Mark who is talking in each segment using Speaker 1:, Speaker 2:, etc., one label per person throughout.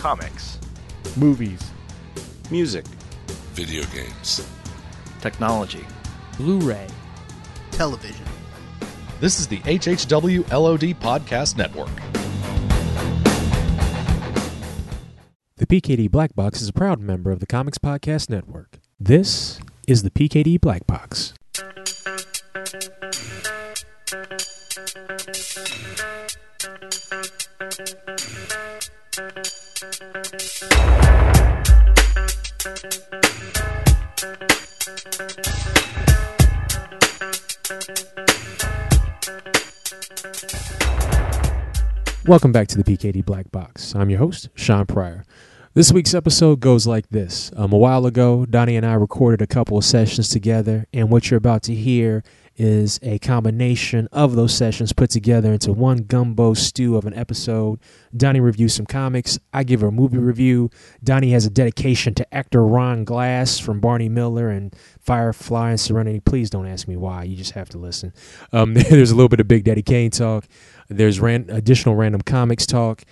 Speaker 1: comics,
Speaker 2: movies,
Speaker 3: music,
Speaker 4: video games,
Speaker 1: technology,
Speaker 2: Blu-ray,
Speaker 5: television.
Speaker 6: This is the HHW LOD Podcast Network.
Speaker 2: The PKD Black Box is a proud member of the Comics Podcast Network. This is the PKD Black Box. Welcome back to the PKD Black Box. I'm your host, Shawn Pryor. This week's episode goes like this. Um, a while ago, Donny and I recorded a couple of sessions together, and what you're about to hear is a combination of those sessions put together into one gumbo stew of an episode. Donny reviews some comics. I give a movie review. Donny has a dedication to actor Ron Glass from Barney Miller and Firefly and Serenity. Please don't ask me why. You just have to listen. Um, there's a little bit of Big Daddy Kane talk. There's ran- additional random comics talk,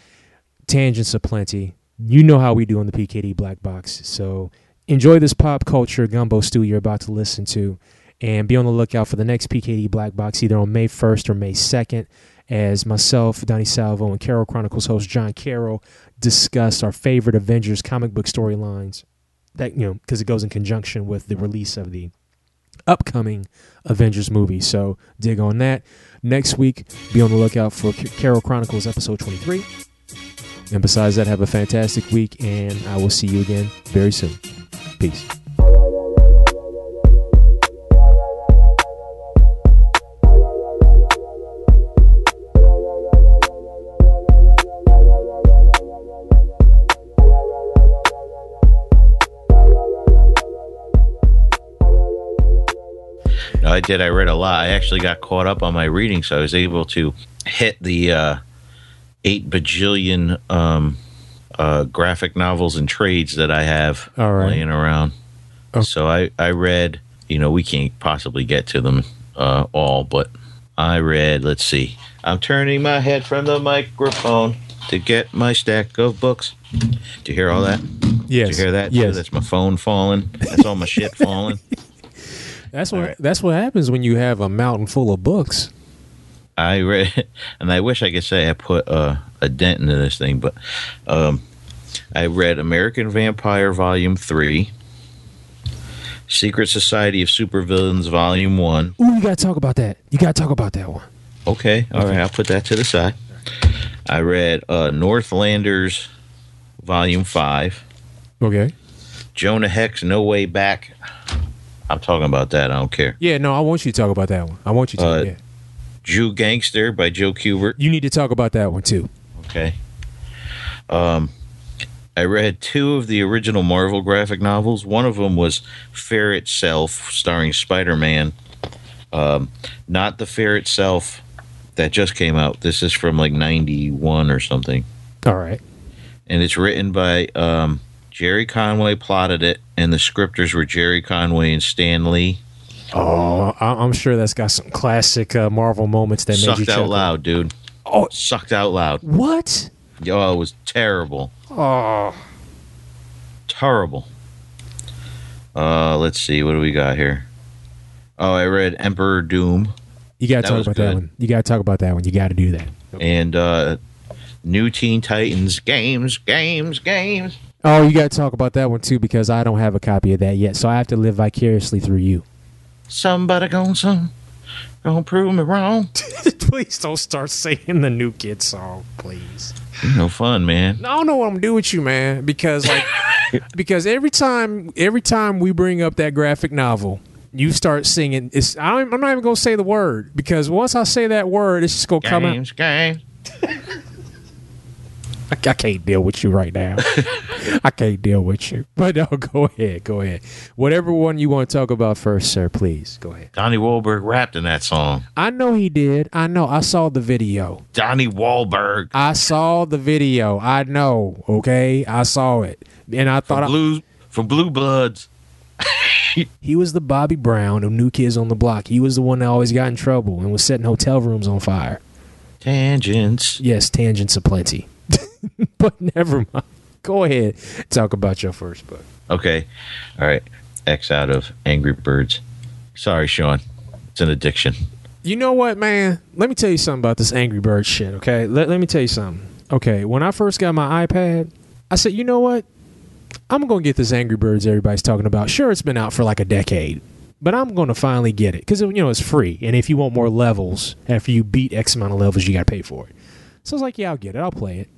Speaker 2: tangents aplenty. You know how we do on the PKD Black Box. So enjoy this pop culture gumbo stew you're about to listen to, and be on the lookout for the next PKD Black Box either on May 1st or May 2nd. As myself, Donny Salvo, and Carol Chronicles host John Carroll discuss our favorite Avengers comic book storylines. That you know, because it goes in conjunction with the release of the upcoming Avengers movie. So dig on that. Next week, be on the lookout for Carol Chronicles episode 23. And besides that, have a fantastic week, and I will see you again very soon. Peace.
Speaker 3: I did. I read a lot. I actually got caught up on my reading, so I was able to hit the uh, eight bajillion um, uh, graphic novels and trades that I have
Speaker 2: All right.
Speaker 3: laying around.
Speaker 2: Okay.
Speaker 3: So I, I read, you know, we can't possibly get to them uh, all, but I read, let's see. I'm turning my head from the microphone to get my stack of books. Do you hear all that?
Speaker 2: Yes.
Speaker 3: Did you hear that?
Speaker 2: Yes.
Speaker 3: That's my phone falling. That's all my shit falling.
Speaker 2: That's what
Speaker 3: right.
Speaker 2: that's what happens when you have a mountain full of books.
Speaker 3: I read, and I wish I could say I put a, a dent into this thing, but um, I read American Vampire Volume 3, Secret Society of Supervillains Volume 1.
Speaker 2: Ooh, you gotta talk about that. You gotta talk about that one.
Speaker 3: Okay, all right, I'll put that to the side. I read uh, Northlanders Volume 5,
Speaker 2: Okay.
Speaker 3: Jonah Hex No Way Back. I'm talking about that, I don't care.
Speaker 2: Yeah, no, I want you to talk about that one. I want you to.
Speaker 3: Uh,
Speaker 2: yeah.
Speaker 3: Jew Gangster by Joe Kubert.
Speaker 2: You need to talk about that one too.
Speaker 3: Okay. Um, I read two of the original Marvel graphic novels. One of them was Fear Itself, starring Spider Man. Um, not the Fear Itself that just came out. This is from like 91 or something.
Speaker 2: All right.
Speaker 3: And it's written by um, Gerry Conway, plotted it, and the scripters were Gerry Conway and Stan Lee.
Speaker 2: Oh, I'm sure that's got some classic uh, Marvel moments that made you
Speaker 3: Sucked
Speaker 2: chuckle.
Speaker 3: out loud, dude.
Speaker 2: Oh,
Speaker 3: Sucked out loud.
Speaker 2: what?
Speaker 3: Oh, it was terrible.
Speaker 2: Oh,
Speaker 3: terrible. Uh, let's see, what do we got here? Oh, I read Emperor Doom
Speaker 2: you gotta
Speaker 3: That
Speaker 2: talk about that one. You gotta talk about that one. You gotta do that.
Speaker 3: and uh, New Teen Titans games, games, games.
Speaker 2: Oh, you gotta talk about that one too because I don't have a copy of that yet, so I have to live vicariously through you.
Speaker 3: Somebody gonna some, gonna prove me wrong.
Speaker 2: please don't start singing the new kid song, please.
Speaker 3: no fun, man.
Speaker 2: I don't know what I'm gonna do with you, man, because like because every time every time we bring up that graphic novel, you start singing. It's I don't, I'm not even gonna say the word because once I say that word, it's just gonna come out.
Speaker 3: Games, games.
Speaker 2: I, I can't deal with you right now. I can't deal with you. But no, go ahead, go ahead. Whatever one you want to talk about first, sir. Please go ahead.
Speaker 3: Donnie Wahlberg rapped in that song.
Speaker 2: I know he did. I know. I saw the video.
Speaker 3: Donnie Wahlberg
Speaker 2: I saw the video. I know. Okay, I saw it, and I thought
Speaker 3: from
Speaker 2: I,
Speaker 3: Blue from Blue Bloods.
Speaker 2: he was the Bobby Brown of New Kids on the Block. He was the one that always got in trouble and was setting hotel rooms on fire.
Speaker 3: Tangents.
Speaker 2: Yes, tangents aplenty. but never mind. Go ahead, talk about your first book.
Speaker 3: Okay. All right. X out of Angry Birds. Sorry, Shawn. It's an addiction.
Speaker 2: You know what, man? Let me tell you something about this Angry Bird shit, okay? Let, let me tell you something. Okay, when I first got my iPad, I said, you know what? I'm going to get this Angry Birds everybody's talking about. Sure, it's been out for like a decade, but I'm going to finally get it because, you know, it's free. And if you want more levels, after you beat X amount of levels, you got to pay for it. So I was like, yeah, I'll get it. I'll play it.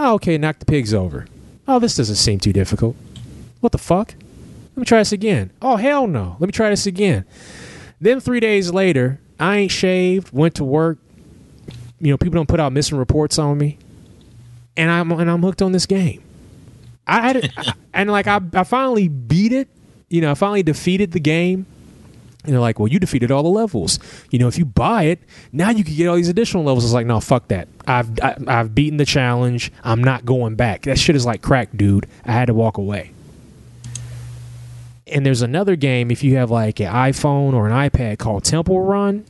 Speaker 2: Oh, okay, knock the pigs over. Oh, this doesn't seem too difficult. What the fuck? Let me try this again. Oh, hell no. Let me try this again. Then three days later, I ain't shaved, went to work. You know, people don't put out missing reports on me, and I'm and I'm hooked on this game. I had it, and like I, I finally beat it. You know, I finally defeated the game. And they're like, well, you defeated all the levels. You know, if you buy it, now you can get all these additional levels. It's like, no, fuck that. I've I, I've beaten the challenge. I'm not going back. That shit is like crack, dude. I had to walk away. And there's another game if you have like an iPhone or an iPad called Temple Run.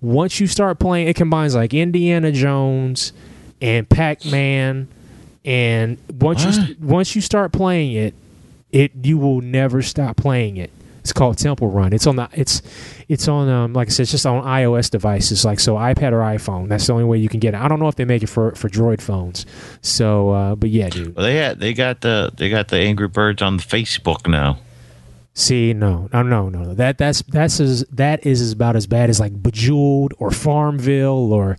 Speaker 2: Once you start playing, it combines like Indiana Jones and Pac Man. And once you once you start playing it, it you will never stop playing it. It's called Temple Run. It's on the it's it's on um, like I said, it's just on iOS devices, like so iPad or iPhone. That's the only way you can get it. I don't know if they make it for for Droid phones. So, uh, but yeah, dude.
Speaker 3: Well, they had they got the they got the Angry Birds on Facebook now.
Speaker 2: See, no, no, no, no. That that's that's as that is about as bad as like Bejeweled or Farmville or.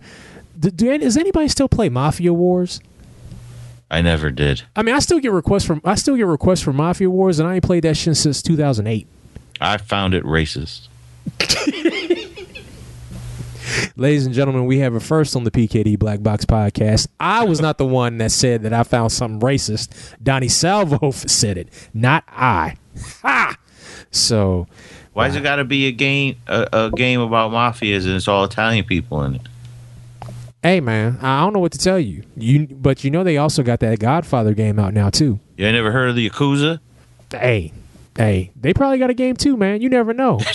Speaker 2: Do, do does anybody still play Mafia Wars?
Speaker 3: I never did.
Speaker 2: I mean, I still get requests from I still get requests for Mafia Wars, and I ain't played that shit since 2008.
Speaker 3: I found it racist.
Speaker 2: Ladies and gentlemen, we have a first on the PKD Black Box podcast. I was not the one that said that I found something racist. Donny Salvo said it, not I. Ha! So, why
Speaker 3: Why's it got to be a game a, a game about mafias and it's all Italian people in it?
Speaker 2: hey man, I don't know what to tell you. You, but you know they also got that Godfather game out now too.
Speaker 3: You ain't never heard of the Yakuza?
Speaker 2: Hey, hey, they probably got a game too, man. You never know.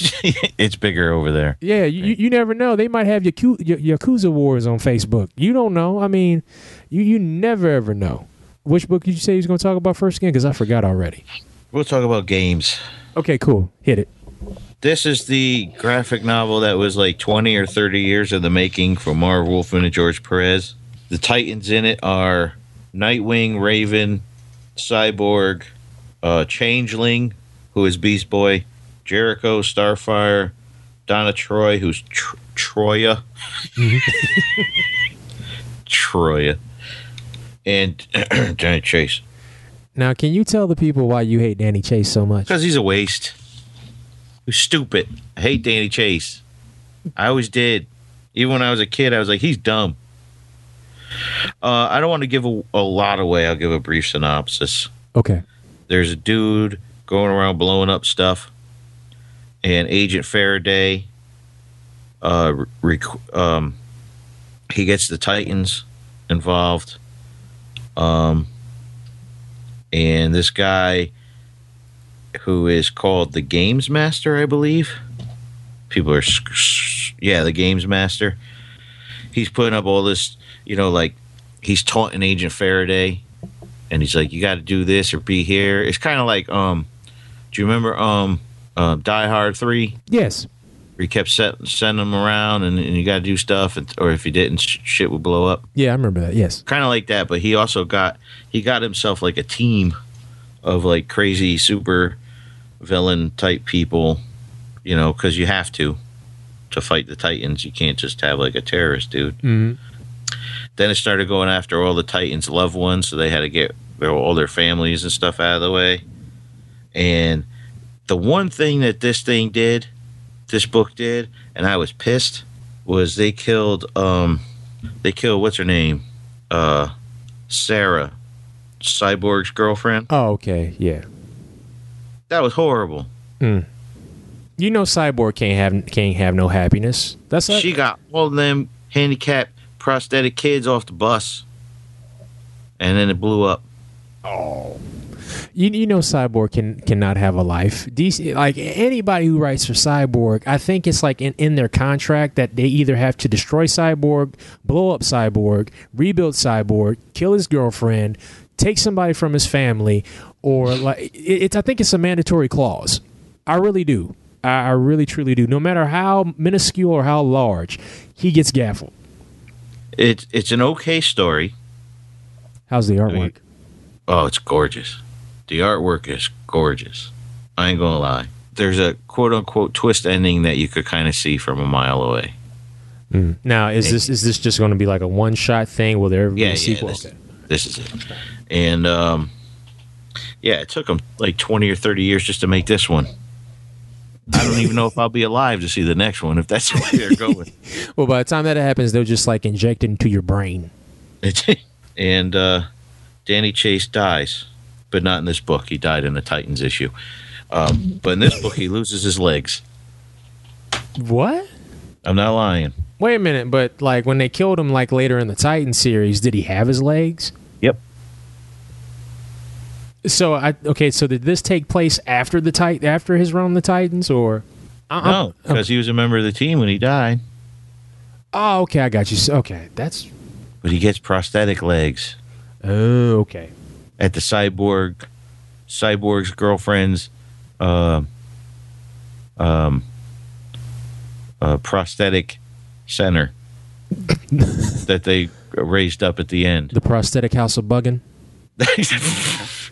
Speaker 3: it's bigger over there.
Speaker 2: Yeah, you, you- never know. They might have Yaku- Y- Yakuza Wars on Facebook. You don't know. I mean, you you never ever know. Which book did you say you was going to talk about first again? Because I forgot already.
Speaker 3: We'll talk about games.
Speaker 2: Okay, cool. Hit it.
Speaker 3: This is the graphic novel that was like 20 or 30 years in the making from Marv Wolfman and George Perez. The Titans in it are Nightwing, Raven, Cyborg, uh, Changeling, who is Beast Boy, Jericho, Starfire, Donna Troy, who's Tr- Troia. Troia. And Johnny Chase.
Speaker 2: Now, can you tell the people why you hate Danny Chase so much?
Speaker 3: Because he's a waste. He's stupid. I hate Danny Chase. I always did. Even when I was a kid, I was like, he's dumb. Uh, I don't want to give a, a lot away. I'll give a brief synopsis.
Speaker 2: Okay.
Speaker 3: There's a dude going around blowing up stuff, and Agent Faraday, uh, rec- um, he gets the Titans involved. Um, and this guy who is called the Games Master, I believe. People are, yeah, the Games Master. He's putting up all this, you know, like he's taunting Agent Faraday, and he's like, "You got to do this or be here." It's kind of like, um, do you remember, um, uh, Die Hard Three?
Speaker 2: Yes.
Speaker 3: Where he kept set, sending them around, and, and you got to do stuff, and, or if you didn't, sh- shit would blow up
Speaker 2: Yeah, I remember that. Yes.
Speaker 3: kind of like that but he also got he got himself like a team of like crazy super villain type people you know because you have to to fight the titans you can't just have like a terrorist dude
Speaker 2: hmm
Speaker 3: then it started going after all the titans loved ones so they had to get their, all their families and stuff out of the way and the one thing that this thing did this book did and i was pissed was they killed um they killed what's her name? Uh sarah cyborg's girlfriend.
Speaker 2: Oh, okay. Yeah.
Speaker 3: that was horrible.
Speaker 2: You know, Cyborg can't have can't have no happiness. That's a,
Speaker 3: she got all them handicapped prosthetic kids off the bus. And then it blew up
Speaker 2: you, you know Cyborg can cannot have a life. DC like anybody who writes for Cyborg, I think it's like in, in their contract that they either have to destroy Cyborg, blow up Cyborg, rebuild Cyborg, kill his girlfriend, take somebody from his family, or like it, it's. I think it's a mandatory clause. I really do. I, I really truly do. No matter how minuscule or how large, he gets gaffled.
Speaker 3: It's it's an okay story.
Speaker 2: How's the artwork?
Speaker 3: mean- Oh, it's gorgeous. The artwork is gorgeous. I ain't gonna lie. There's a quote unquote twist ending that you could kind of see from a mile away.
Speaker 2: now, is this is this just going to be like a one shot thing? Will there ever be
Speaker 3: Yeah,
Speaker 2: a
Speaker 3: yeah.
Speaker 2: sequel?
Speaker 3: This,
Speaker 2: Okay.
Speaker 3: this is it. And um, yeah, it took them like 20 or 30 years just to make this one. I don't even know if I'll be alive to see the next one if that's the way they're going.
Speaker 2: Well, by the time that happens, they'll just like inject it into your brain.
Speaker 3: and uh, Danny Chase dies, but not in this book. He died in the Titans issue. Um, but in this book, he loses his legs.
Speaker 2: What?
Speaker 3: I'm not lying.
Speaker 2: Wait a minute, but like when they killed him, like later in the Titan series, did he have his legs?
Speaker 3: Yep.
Speaker 2: So I okay. So did this take place after the tit after his run on the Titans, or? I-
Speaker 3: No, because he was a member of the team when he died.
Speaker 2: Oh, okay. I got you. Okay, that's.
Speaker 3: But he gets prosthetic legs
Speaker 2: Oh, okay.
Speaker 3: At the cyborg, cyborg's girlfriend's, uh, um, uh, prosthetic center that they raised up at the end.
Speaker 2: The prosthetic house of bugging.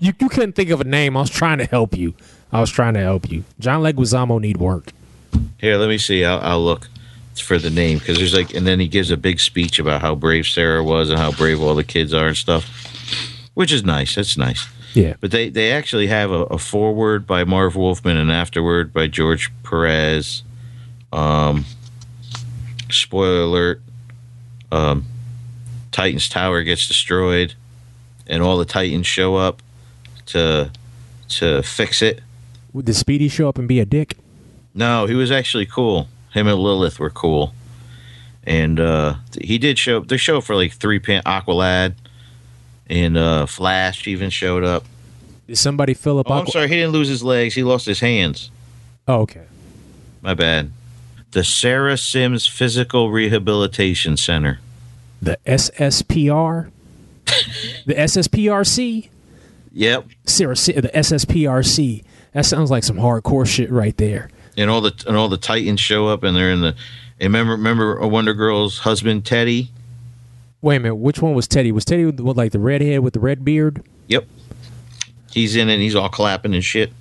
Speaker 2: You you couldn't think of a name. I was trying to help you. I was trying to help you. John Leguizamo need work.
Speaker 3: Here, let me see. I'll, I'll look for the name because there's like, and then he gives a big speech about how brave Sarah was and how brave all the kids are and stuff, which is nice. That's nice.
Speaker 2: Yeah.
Speaker 3: But they, they actually have a, a foreword by Marv Wolfman and afterward by George Perez. Um, spoiler alert: um, Titans Tower gets destroyed, and all the Titans show up to to fix it.
Speaker 2: Did Speedy show up and be a dick?
Speaker 3: No, he was actually cool. Him and Lilith were cool, and uh, he did show. They show up for like three pan Aqualad, and uh, Flash even showed up.
Speaker 2: Did somebody fill up?
Speaker 3: Oh, I'm sorry, he didn't lose his legs. He lost his hands.
Speaker 2: oh, okay.
Speaker 3: My bad. The Sarah Simms Physical Rehabilitation Center.
Speaker 2: The SSPR. the SSPRC.
Speaker 3: Yep,
Speaker 2: Sarah, the SSPRC. That sounds like some hardcore shit right there.
Speaker 3: And all the and all the Titans show up, and they're in the. And remember, remember Wonder Girl's husband Teddy.
Speaker 2: Wait a minute, which one was Teddy? Was Teddy with like the redhead with the red beard?
Speaker 3: Yep, he's in it. and He's all clapping and shit.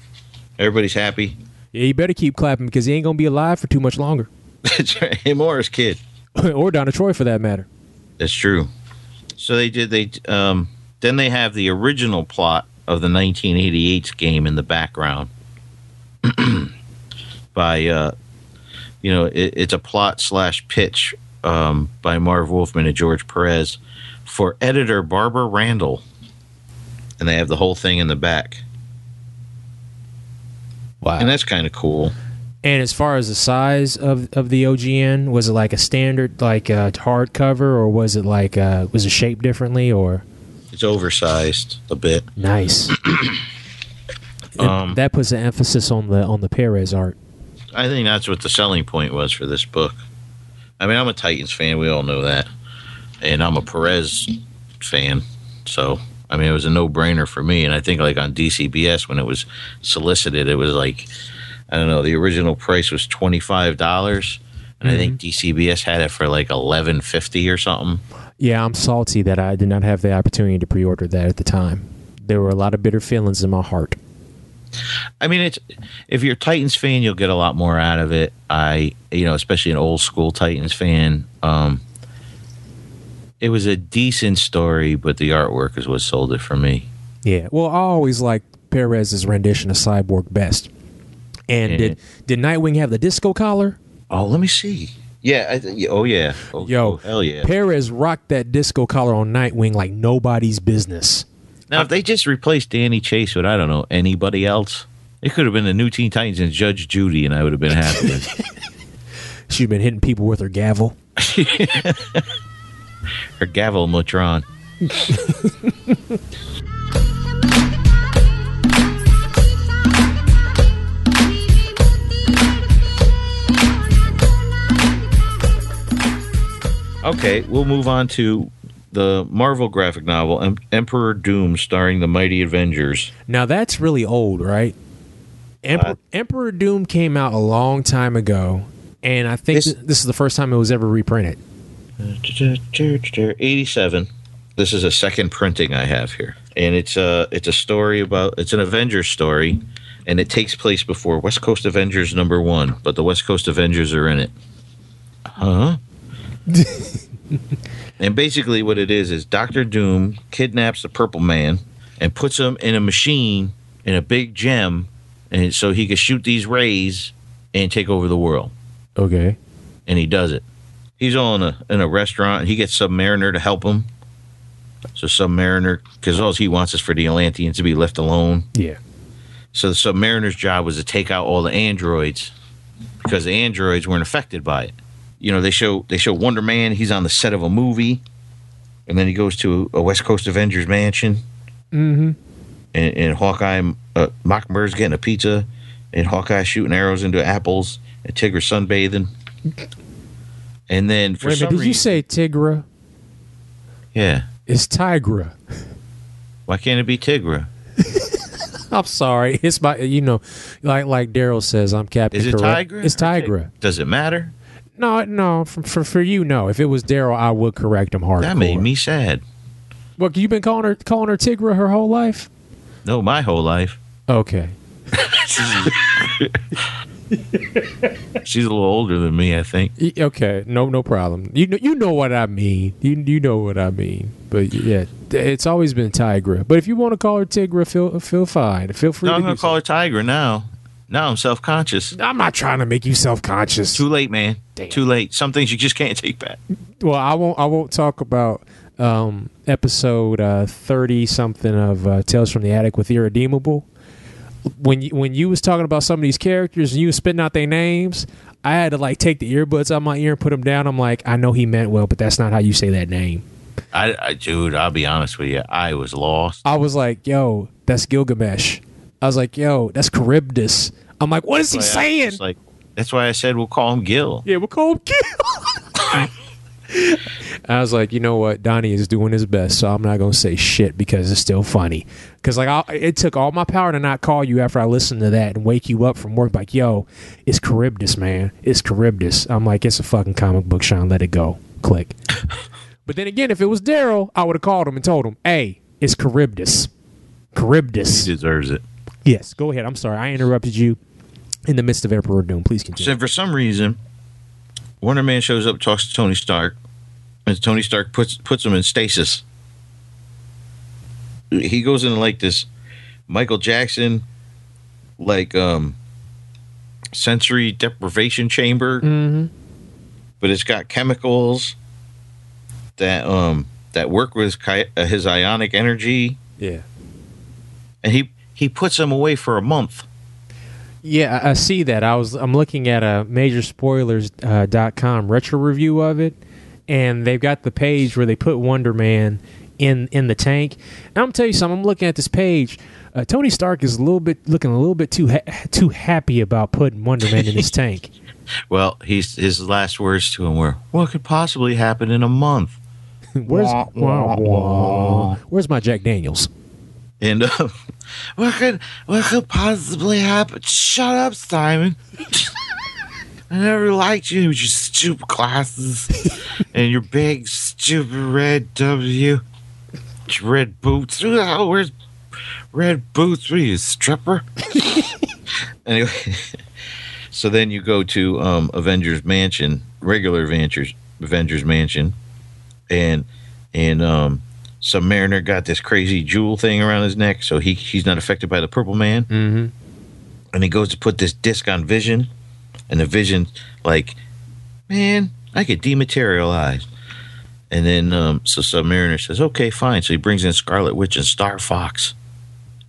Speaker 3: Everybody's happy.
Speaker 2: Yeah, you better keep clapping because he ain't gonna be alive for too much longer,
Speaker 3: That's right. Him or his kid.
Speaker 2: or Donna Troy for that matter.
Speaker 3: That's true. So they did. They um, then they have the original plot of the 1988 game in the background. by uh, you know, it, it's a plot slash pitch um, by Marv Wolfman and George Perez for editor Barbara Randall, and they have the whole thing in the back,
Speaker 2: Wow.
Speaker 3: and that's kind of cool.
Speaker 2: And as far as the size of, of the OGN, was it like a standard like uh, hardcover, or was it like uh, was it shaped differently, or
Speaker 3: It's oversized a bit.
Speaker 2: nice?
Speaker 3: Um,
Speaker 2: that puts an emphasis on the on the Perez art.
Speaker 3: I think that's what the selling point was for this book. I mean, I'm a Titans fan. We all know that, and I'm a Perez fan. So, I mean, it was a no brainer for me. And I think, like on DCBS, when it was solicited, it was like, I don't know, the original price was twenty five dollars, and I think mm-hmm. DCBS had it for like eleven fifty or something.
Speaker 2: Yeah, I'm salty that I did not have the opportunity to pre-order that at the time. There were a lot of bitter feelings in my heart.
Speaker 3: I mean, it's if you're a Titans fan, you'll get a lot more out of it. I, you know, especially an old school Titans fan. Um, it was a decent story, but the artwork is what sold it for me.
Speaker 2: Yeah. Well, I always like Perez's rendition of Cyborg best. And
Speaker 3: Yeah.
Speaker 2: did did Nightwing have the disco collar?
Speaker 3: Oh, let me see. Yeah. I th- oh, yeah. Oh,
Speaker 2: Yo,
Speaker 3: oh, hell yeah.
Speaker 2: Perez rocked that disco collar on Nightwing like nobody's business.
Speaker 3: Now, if they just replaced Danny Chase with I don't know anybody else, it could have been the new Teen Titans and Judge Judy, and I would have been happy.
Speaker 2: She'd been hitting people with her gavel.
Speaker 3: Her gavel Mutron. Okay, we'll move on to the Marvel graphic novel em- Emperor Doom, starring the Mighty Avengers.
Speaker 2: Now that's really old, right? Emperor,
Speaker 3: Uh,
Speaker 2: Emperor Doom came out a long time ago, and I think
Speaker 3: This-
Speaker 2: this, is the first time it was ever reprinted.
Speaker 3: Uh, 87. This is a second printing I have here, and it's a it's a story about it's an Avengers story, and it takes place before West Coast Avengers number one, but the West Coast Avengers are in it. Huh? and basically, what it is is Doctor Doom kidnaps the Purple Man and puts him in a machine in a big gem, and so he can shoot these rays and take over the world
Speaker 2: Okay.
Speaker 3: and he does it. He's all in a in a restaurant. And he gets Submariner to help him. So Submariner, because all he wants is for the Atlanteans to be left alone.
Speaker 2: Yeah.
Speaker 3: So the Submariner's job was to take out all the androids because the androids weren't affected by it. You know, they show they show Wonder Man. He's on the set of a movie, and then he goes to a West Coast Avengers mansion.
Speaker 2: Mm-hmm.
Speaker 3: And, and Hawkeye, uh, Mockbird's getting a pizza, and Hawkeye shooting arrows into apples, and Tigra sunbathing. And then for
Speaker 2: Wait
Speaker 3: some
Speaker 2: minute, did you say Tigra?
Speaker 3: yeah,
Speaker 2: It's Tigra.
Speaker 3: why can't it be Tigra?
Speaker 2: I'm sorry. It's my, you know, like like Daryl says, I'm Captain
Speaker 3: Is it Tigra?
Speaker 2: It's Tigra.
Speaker 3: Does it matter?
Speaker 2: No, no. For, for for you, no. If it was Daryl, I would correct him hard.
Speaker 3: That made me sad.
Speaker 2: What you've been calling her calling her Tigra her whole life?
Speaker 3: No, my whole life.
Speaker 2: Okay.
Speaker 3: She's a little older than me, I think.
Speaker 2: Okay, no, no problem. You know, you know what I mean. You you know what I mean. But yeah, it's always been Tigra. But if you want to call her Tigra, feel feel fine. Feel free
Speaker 3: No,
Speaker 2: to
Speaker 3: I'm gonna
Speaker 2: so.
Speaker 3: call her Tigra now. Now I'm self conscious.
Speaker 2: I'm not trying to make you self conscious.
Speaker 3: Too late, man.
Speaker 2: Damn.
Speaker 3: Too late. Some things you just can't take back.
Speaker 2: Well, I won't. I won't talk about um, episode thirty something of uh, Tales from the Attic with Irredeemable. When you when you was talking about some of these characters and you was spitting out their names, I had to like take the earbuds out my ear and put them down. I'm like, I know he meant well, but that's not how you say that name.
Speaker 3: I, I, dude, I'll be honest with you. I was lost.
Speaker 2: I was like, yo, that's Gilgamesh. I was like, yo, that's Charybdis. I'm like, what is he
Speaker 3: That's why I-
Speaker 2: saying?
Speaker 3: it's like that's why I said we'll call him Gil.
Speaker 2: yeah, we'll call him Gil. I was like, you know what, Donny is doing his best, so I'm not gonna say shit because it's still funny. Because like, I, it took all my power to not call you after I listened to that and wake you up from work. Like, yo, it's Charybdis, man. It's Charybdis. I'm like, it's a fucking comic book, Shawn. Let it go. Click. but then again, if it was Daryl, I would have called him and told him, hey, it's Charybdis. Charybdis.
Speaker 3: He deserves it.
Speaker 2: Yes, go ahead. I'm sorry. I interrupted you in the midst of Emperor Doom. Please continue.
Speaker 3: So for some reason, Wonder Man shows up, talks to Tony Stark, and Tony Stark puts puts him in stasis. He goes in like this Michael Jackson, like um, sensory deprivation chamber,
Speaker 2: Mm-hmm.
Speaker 3: but it's got chemicals that um that work with uh, his ionic energy,
Speaker 2: Yeah.
Speaker 3: and he he puts him away for a month.
Speaker 2: Yeah, I, I see that. I was I'm looking at a majorspoilers.com uh, dot com retro review of it, and they've got the page where they put Wonder Man in in the tank. And I'm gonna tell you something. I'm looking at this page. Uh, Tony Stark is a little bit looking a little bit too ha- too happy about putting Wonder Man in his tank.
Speaker 3: Well, he's his last words to him were, "What could possibly happen in a month?"
Speaker 2: Where's wah, wah. Where's my Jack Daniels?
Speaker 3: And uh, what could what could possibly happen? Shut up, Simon. I never liked you with your stupid glasses and your big stupid red W, red boots. Who the hell wears red boots? What are you, stripper? anyway, so then you go to um, Avengers Mansion, regular Avengers Avengers Mansion, and and um, Submariner got this crazy jewel thing around his neck, so he he's not affected by the Purple Man.
Speaker 2: Mm-hmm.
Speaker 3: And he goes to put this disc on Vision, and the Vision like, man, I could dematerialize. And then um, so Submariner says, okay, fine. So he brings in Scarlet Witch and Star Fox,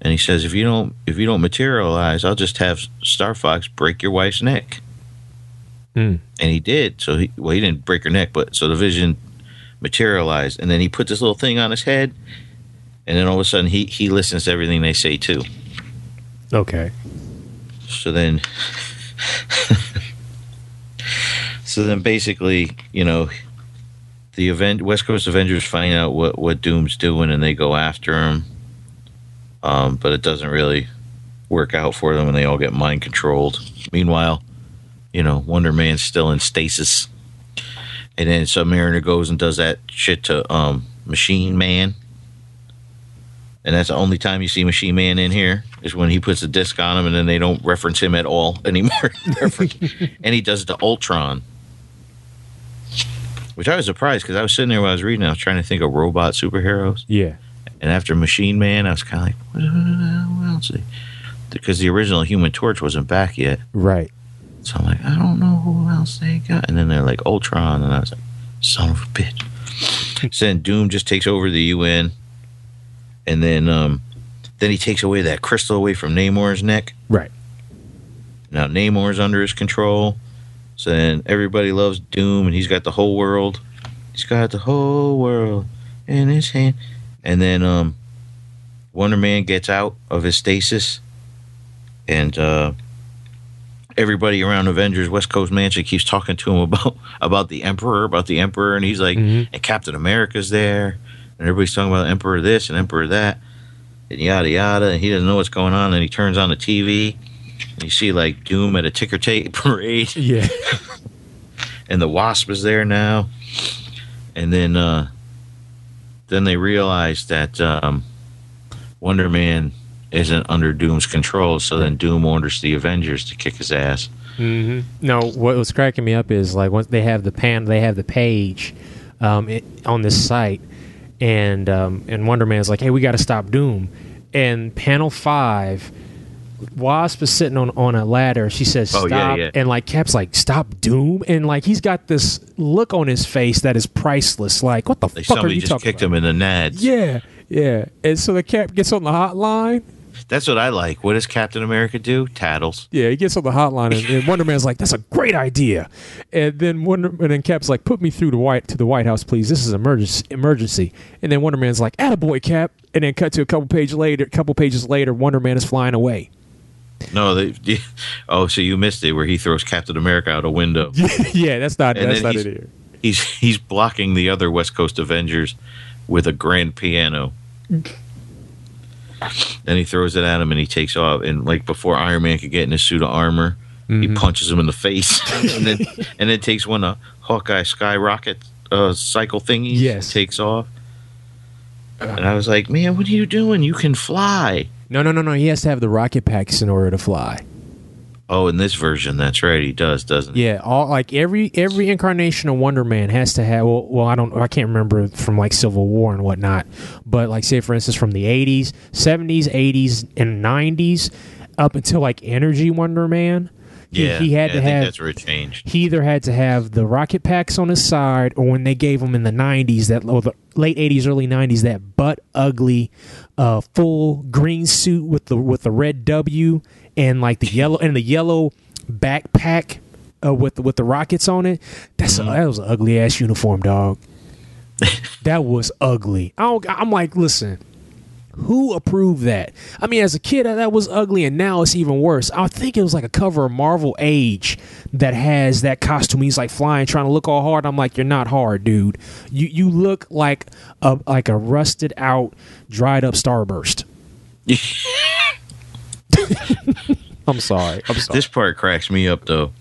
Speaker 3: and he says, if you don't if you don't materialize, I'll just have Star Fox break your wife's neck.
Speaker 2: Mm.
Speaker 3: And he did. So he well, he didn't break her neck, but so the Vision materialized, and then he put this little thing on his head, and then all of a sudden he he listens to everything they say too.
Speaker 2: Okay.
Speaker 3: So then, so then basically, you know, the event West Coast Avengers find out what what Doom's doing and they go after him. Um, but it doesn't really work out for them and they all get mind controlled. Meanwhile, you know, Wonder Man's still in stasis. And then Submariner goes and does that shit to um, Machine Man. And that's the only time you see Machine Man in here is when he puts a disc on him and then they don't reference him at all anymore. and he does it to Ultron. Which I was surprised because I was sitting there while I was reading, I was trying to think of robot superheroes.
Speaker 2: Yeah.
Speaker 3: And after Machine Man, I was kind of like, what, what else? Because the original Human Torch wasn't back yet.
Speaker 2: Right.
Speaker 3: So I'm like, I don't know who else they got. And then they're like Ultron, and I was like, son of a bitch. so then Doom just takes over the UN, and then um, then he takes away that crystal away from Namor's neck.
Speaker 2: Right.
Speaker 3: Now Namor's under his control. So then everybody loves Doom, and he's got the whole world. He's got the whole world in his hand. And then um, Wonder Man gets out of his stasis, and uh, everybody around Avengers West Coast Mansion keeps talking to him about about the Emperor, about the Emperor, and he's like,
Speaker 2: Mhm.
Speaker 3: and Captain America's there, and everybody's talking about Emperor this and Emperor that, and yada yada, and he doesn't know what's going on, and he turns on the TV, and you see like Doom at a ticker tape parade,
Speaker 2: Yeah.
Speaker 3: and the Wasp is there now, and then uh, then they realize that um, Wonder Man isn't under Doom's control, so then Doom orders the Avengers to kick his ass.
Speaker 2: Mm-hmm. No, what was cracking me up is like once they have the pan, they have the page um, it, on this site, and um, and Wonder Man's like, "Hey, we got to stop Doom." And panel five, Wasp is sitting on on a ladder. She says, "Stop,"
Speaker 3: Oh, yeah, yeah.
Speaker 2: and like Cap's like, "Stop Doom," and like he's got this look on his face that is priceless. Like, what the
Speaker 3: They
Speaker 2: fuck are
Speaker 3: somebody
Speaker 2: you
Speaker 3: just
Speaker 2: talking
Speaker 3: kicked
Speaker 2: about?
Speaker 3: him in the nads.
Speaker 2: Yeah, yeah. And so the Cap gets on the hotline.
Speaker 3: That's what I like. What does Captain America do? Tattles.
Speaker 2: Yeah, he gets on the hotline, and, and Wonder Man's like, "That's a great idea." And then Wonder, and then Cap's like, "Put me through to White to the White House, please. This is emergency." Emergency. And then Wonder Man's like, "Attaboy, Cap." And then cut to a couple pages later. couple pages later, Wonder Man is flying away.
Speaker 3: No, they. Oh, so you missed it where he throws Captain America out a window.
Speaker 2: yeah, that's not
Speaker 3: And
Speaker 2: that's not it here.
Speaker 3: He's he's blocking the other West Coast Avengers with a grand piano. Then he throws it at him and he takes off. And like before Iron Man could get in his suit of armor, he
Speaker 2: Mhm.
Speaker 3: punches him in the face, and then and then takes one of Hawkeye skyrocket uh, cycle thingies.
Speaker 2: Yes.
Speaker 3: takes off. And I was like, man, what are you doing? You can fly.
Speaker 2: No, no, no, no. He has to have the rocket packs in order to fly.
Speaker 3: Oh, in this version, that's right. He does, doesn't he?
Speaker 2: Yeah, all like every every incarnation of Wonder Man has to have. Well, well, I don't, I can't remember from like Civil War and whatnot, but like say for instance from the '80s, '70s, '80s, and '90s up until like Energy Wonder Man. He,
Speaker 3: Yeah,
Speaker 2: he had
Speaker 3: yeah,
Speaker 2: to
Speaker 3: I think
Speaker 2: have.
Speaker 3: that's where it changed.
Speaker 2: He either had to have the rocket packs on his side, or when they gave him in the '90s, that or the late '80s, early '90s, that butt ugly, uh, full green suit with the with the red W and like the yellow and the yellow backpack uh, with the, with the rockets on it. That's
Speaker 3: Mm-hmm.
Speaker 2: a, that was an ugly ass uniform, dog. that was ugly. I don't, I'm like, listen. Who approved that? I mean, as a kid, that was ugly, and now it's even worse. I think it was like a cover of Marvel Age that has that costume. He's like flying, trying to look all hard. I'm like, you're not hard, dude. You you look like a like a rusted out, dried up Starburst. I'm sorry. I'm sorry.
Speaker 3: This part cracks me up though,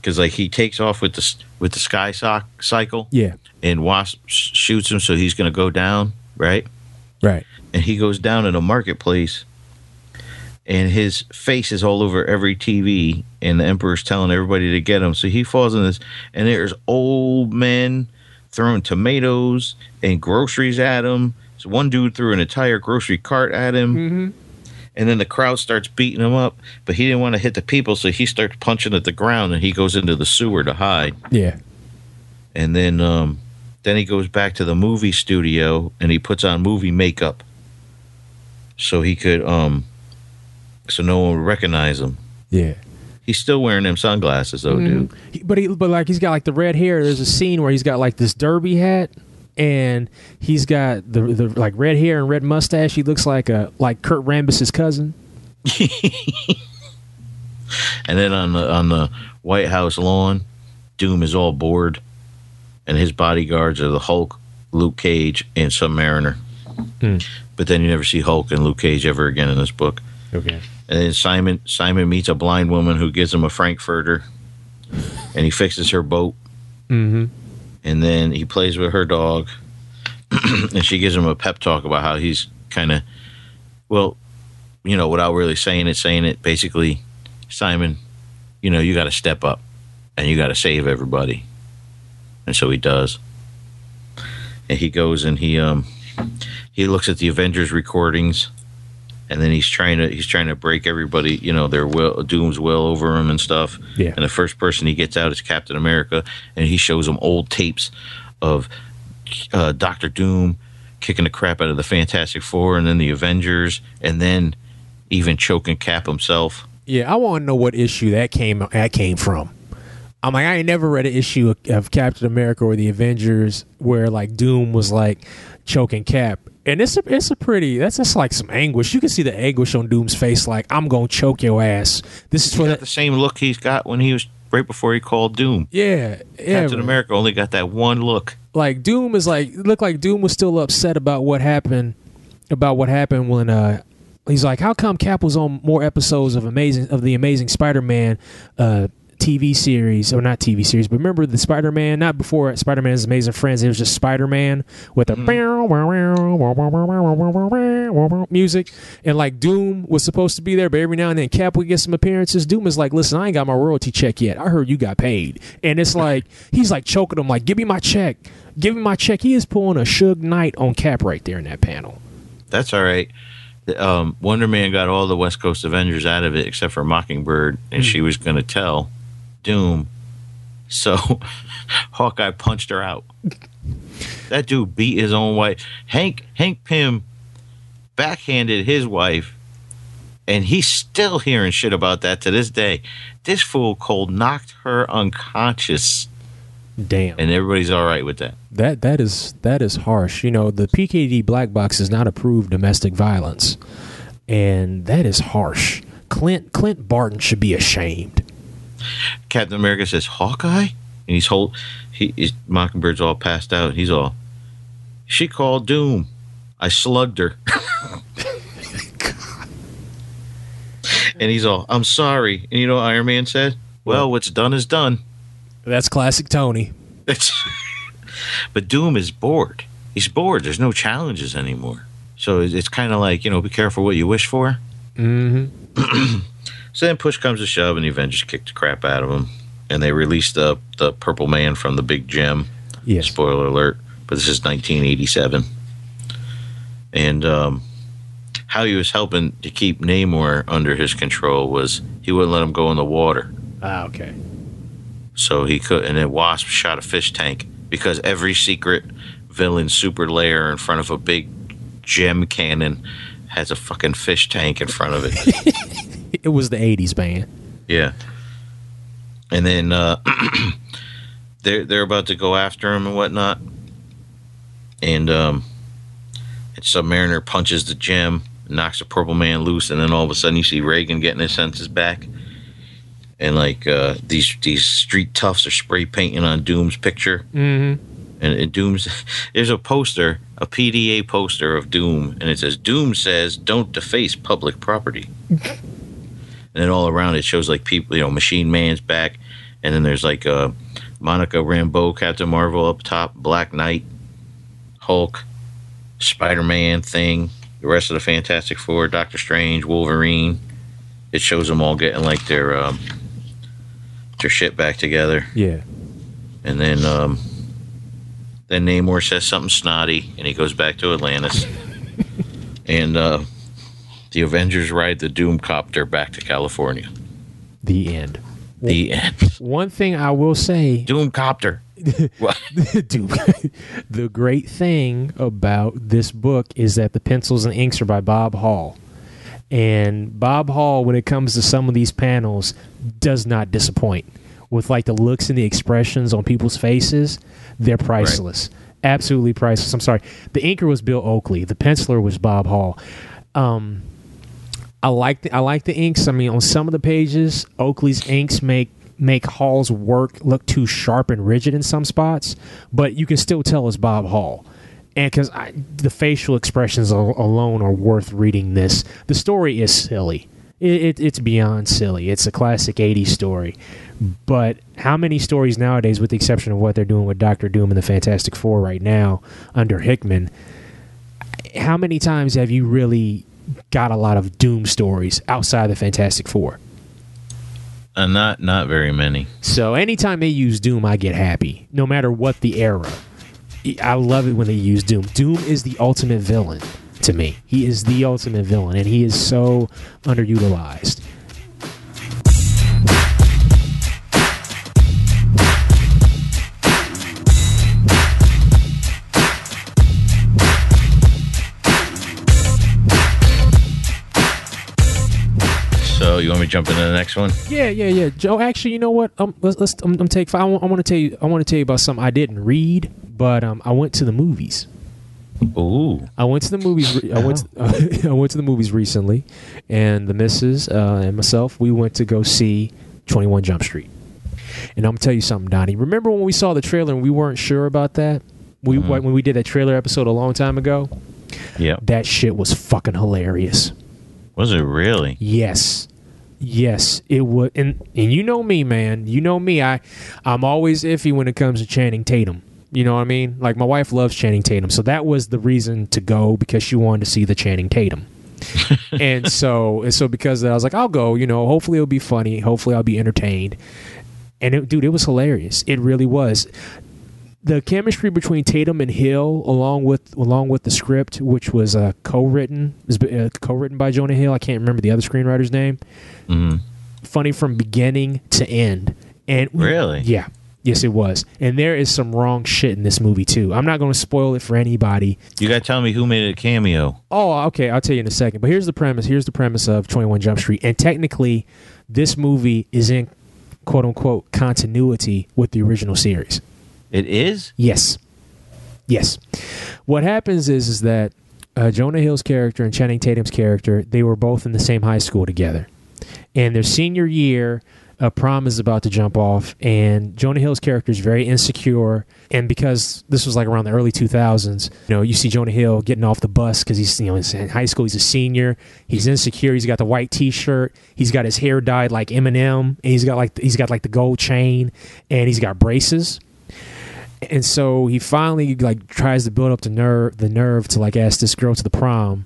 Speaker 3: because like he takes off with the s- with the sky sock cycle,
Speaker 2: yeah.
Speaker 3: and Wasp shoots him, so he's gonna go down, right?
Speaker 2: Right.
Speaker 3: And he goes down in a marketplace, and his face is all over every TV, and the Emperor's telling everybody to get him. So he falls in this, and there's old men throwing tomatoes and groceries at him. So one dude threw an entire grocery cart at him.
Speaker 2: Mm-hmm.
Speaker 3: And then the crowd starts beating him up, but he didn't want to hit the people, so he starts punching at the ground and he goes into the sewer to hide.
Speaker 2: Yeah.
Speaker 3: And then um, then he goes back to the movie studio and he puts on movie makeup so he could um so no one would recognize him.
Speaker 2: Yeah.
Speaker 3: He's still wearing them sunglasses though, dude.
Speaker 2: But he, but like he's got like the red hair. There's a scene where he's got like this derby hat, and he's got the the like red hair and red mustache. He looks like a like Kurt Rambis's cousin.
Speaker 3: And then on the on the White House lawn, Doom is all bored. and his bodyguards are the Hulk, Luke Cage, and some Submariner. But then you never see Hulk and Luke Cage ever again in this book.
Speaker 2: Okay.
Speaker 3: And then Simon Simon meets a blind woman who gives him a frankfurter, and he fixes her boat.
Speaker 2: Mm-hmm.
Speaker 3: And then he plays with her dog, and she gives him a pep talk about how he's kind of, well, you know, without really saying it, saying it basically, Simon, you know, you got to step up, and you got to save everybody, and so he does. And he goes and he um he looks at the Avengers recordings and then he's trying to he's trying to break everybody you know their will doom's will over him and stuff
Speaker 2: Yeah.
Speaker 3: and the first person he gets out is captain america and he shows him old tapes of uh, dr doom kicking the crap out of the fantastic four and then the avengers and then even choking cap himself
Speaker 2: Yeah, I want to know what issue that came that came from. I'm like, I ain't never read an issue of, of Captain America or the Avengers where like Doom was like choking Cap, and it's a it's a pretty that's just like some anguish. You can see the anguish on Doom's face, like I'm gonna choke your ass. This is for that.
Speaker 3: the same look he's got when he was right before he called doom
Speaker 2: Yeah, yeah.
Speaker 3: captain
Speaker 2: man.
Speaker 3: america only got that one look
Speaker 2: like Doom is like looked like Doom was still upset about what happened about what happened when uh he's like how come Cap was on more episodes of amazing of the Amazing Spider-Man uh TV series or not TV series but remember the Spider-Man not before Spider-Man's Amazing Friends it was just Spider-Man with a music and like Doom was supposed to be there but every now and then Cap would get some appearances Doom is like listen I ain't got my royalty check yet I heard you got paid and it's like he's like choking him like give me my check give me my check he is pulling a Suge Knight on Cap right there in that panel
Speaker 3: That's all right. Um, Wonder Man got all the West Coast Avengers out of it except for Mockingbird, and she was going to tell Doom. So Hawkeye punched her out. That dude beat his own wife. Hank Hank Pym backhanded his wife, and he's still hearing shit about that to this day. This fool cold knocked her unconscious,
Speaker 2: damn
Speaker 3: and everybody's all right with that.
Speaker 2: That that is that is harsh. You know, the PKD black box does not approve domestic violence, and that is harsh. Clint Clint Barton should be ashamed.
Speaker 3: Captain America says Hawkeye, and he's whole. he is Mockingbird's all passed out. He's all she called Doom. I slugged her. and he's all, I'm sorry. And you know what Iron Man said? Well, what's done is done.
Speaker 2: That's classic Tony.
Speaker 3: It's but Doom is bored. He's bored. There's no challenges anymore. So it's kind of like, you know, be careful what you wish for.
Speaker 2: Mm-hmm.
Speaker 3: So then push comes to shove, and the Avengers kick the crap out of him, and they released the the Purple Man from the big gem.
Speaker 2: Yes.
Speaker 3: Spoiler alert! But this is 1987, and um, how he was helping to keep Namor under his control was he wouldn't let him go in the water,
Speaker 2: Ah, okay.
Speaker 3: so he could. And then Wasp shot a fish tank because every secret villain super lair in front of a big gem cannon has a fucking fish tank in front of it.
Speaker 2: It was the '80s, man.
Speaker 3: Yeah. And then uh, they're they're about to go after him and whatnot, and um, and Submariner punches the gem, knocks the Purple Man loose, and then all of a sudden you see Reagan getting his senses back, and like uh, these these street toughs are spray painting on Doom's picture,
Speaker 2: Mm-hmm.
Speaker 3: and, and Doom's there's a poster, a PDA poster of Doom, and it says Doom says don't deface public property. and then all around it shows like people, you know, Machine Man's back, and then there's like uh, Monica Rambeau, Captain Marvel up top, Black Knight, Hulk, Spider Man, Thing, the rest of the Fantastic Four, Doctor Strange, Wolverine. It shows them all getting like their um, their shit back together.
Speaker 2: Yeah.
Speaker 3: And then um, then Namor says something snotty, and he goes back to Atlantis. and uh, the Avengers ride the Doomcopter back to California.
Speaker 2: The end.
Speaker 3: The end.
Speaker 2: One thing I will say,
Speaker 3: Doomcopter. What?
Speaker 2: Dude, the great thing about this book is that the pencils and inks are by Bob Hall. And Bob Hall, when it comes to some of these panels, does not disappoint. With like the looks and the expressions on people's faces, they're priceless. Absolutely priceless. I'm sorry. The inker was Bill Oakley. The penciler was Bob Hall. Um, I like the I like the inks. I mean, on some of the pages, Oakley's inks make make Hall's work look too sharp and rigid in some spots, but you can still tell it's Bob Hall. And because the facial expressions alone are worth reading this. The story is silly. It, it, it's beyond silly. It's a classic 80s story. But how many stories nowadays, with the exception of what they're doing with Doctor Doom and the Fantastic Four right now under Hickman, how many times have you really got a lot of Doom stories outside the Fantastic Four?
Speaker 3: Uh, not not very many.
Speaker 2: So anytime they use Doom, I get happy, no matter what the era. I love it when they use Doom. Doom is the ultimate villain to me. He is the ultimate villain, and he is so underutilized.
Speaker 3: You want me to jump into the next one?
Speaker 2: Yeah, yeah, yeah. Joe, actually, you know what? Um, let's let's I'm, I'm take. I want, I want to tell you. I want to tell you about something I didn't read, but um, I went to the movies.
Speaker 3: Ooh.
Speaker 2: I went to the movies. re- I went. To, I went to the movies recently, and the missus uh, and myself, we went to go see Twenty One Jump Street. And I'm gonna tell you something, Donny. Remember when we saw the trailer and we weren't sure about that? We when we did that trailer episode a long time ago.
Speaker 3: Yep.
Speaker 2: That shit was fucking hilarious.
Speaker 3: Was it really?
Speaker 2: Yes. Yes, it would and and you know me, man. You know me. I I'm always iffy when it comes to Channing Tatum. You know what I mean? Like my wife loves Channing Tatum. So that was the reason to go because she wanted to see the Channing Tatum. and so and so because of that, I was like, I'll go, you know, hopefully it'll be funny, hopefully I'll be entertained. And it, dude, it was hilarious. It really was. The chemistry between Tatum and Hill, along with along with the script, which was uh, co-written, was uh, co-written by Jonah Hill. I can't remember the other screenwriter's name.
Speaker 3: hmm
Speaker 2: Funny from beginning to end. And
Speaker 3: Really?
Speaker 2: yeah, yes, it was. And there is some wrong shit in this movie too. I'm not going to spoil it for anybody.
Speaker 3: You got to tell me who made a cameo.
Speaker 2: Oh, okay. I'll tell you in a second. But here's the premise. Here's the premise of 21 Jump Street. And technically, this movie is in quote unquote continuity with the original series.
Speaker 3: It is?
Speaker 2: Yes. Yes. What happens is is that uh, Jonah Hill's character and Channing Tatum's character, they were both in the same high school together. And their senior year, a prom is about to jump off, and Jonah Hill's character is very insecure. And because this was like around the early 2000s, you know, you see Jonah Hill getting off the bus because he's, you know, in high school, he's a senior, he's insecure, he's got the white T-shirt, he's got his hair dyed like Eminem, and he's got like he's got like the gold chain, and he's got braces and so he finally like tries to build up the nerve the nerve to like ask this girl to the prom.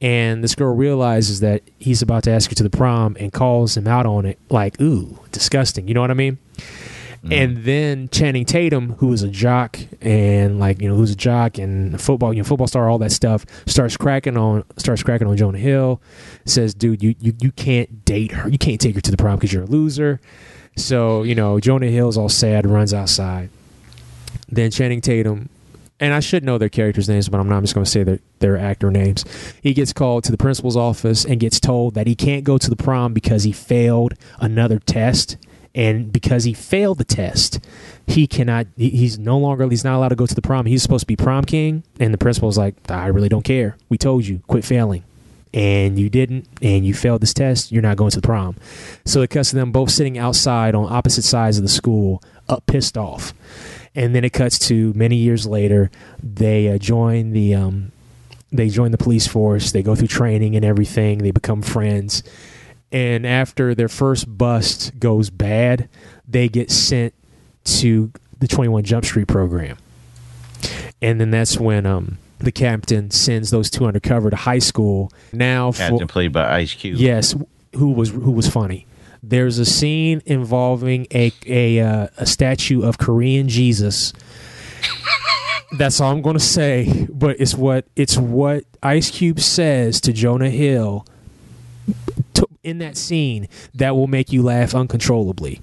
Speaker 2: And this girl realizes that he's about to ask her to the prom and calls him out on it like ooh disgusting. You know what i mean? Mm-hmm. And then channing tatum who is a jock and like you know who's a jock and a football you know football star all that stuff starts cracking on starts cracking on jonah hill says dude you you, you can't date her. You can't take her to the prom because you're a loser. So you know jonah hill's all sad runs outside then Channing Tatum, and I should know their characters' names, but I'm not I'm just going to say their, their actor names. He gets called to the principal's office and gets told that he can't go to the prom because he failed another test. And because he failed the test, he cannot, he's no longer, he's not allowed to go to the prom. He's supposed to be prom king. And the principal's like, I really don't care. We told you, quit failing. And you didn't, and you failed this test, you're not going to the prom. So it cuts to them both sitting outside on opposite sides of the school, up pissed off and then it cuts to many years later they uh, join the um, they join the police force. They go through training and everything. They become friends. And after their first bust goes bad they get sent to the 21 jump street program. And then that's when um, the captain sends those two undercover to high school. Now for,
Speaker 3: Captain played by Ice Cube.
Speaker 2: Yes, who was who was funny. There's a scene involving a a uh, a statue of Korean Jesus. That's all I'm going to say, but it's what it's what Ice Cube says to Jonah Hill to, in that scene that will make you laugh uncontrollably.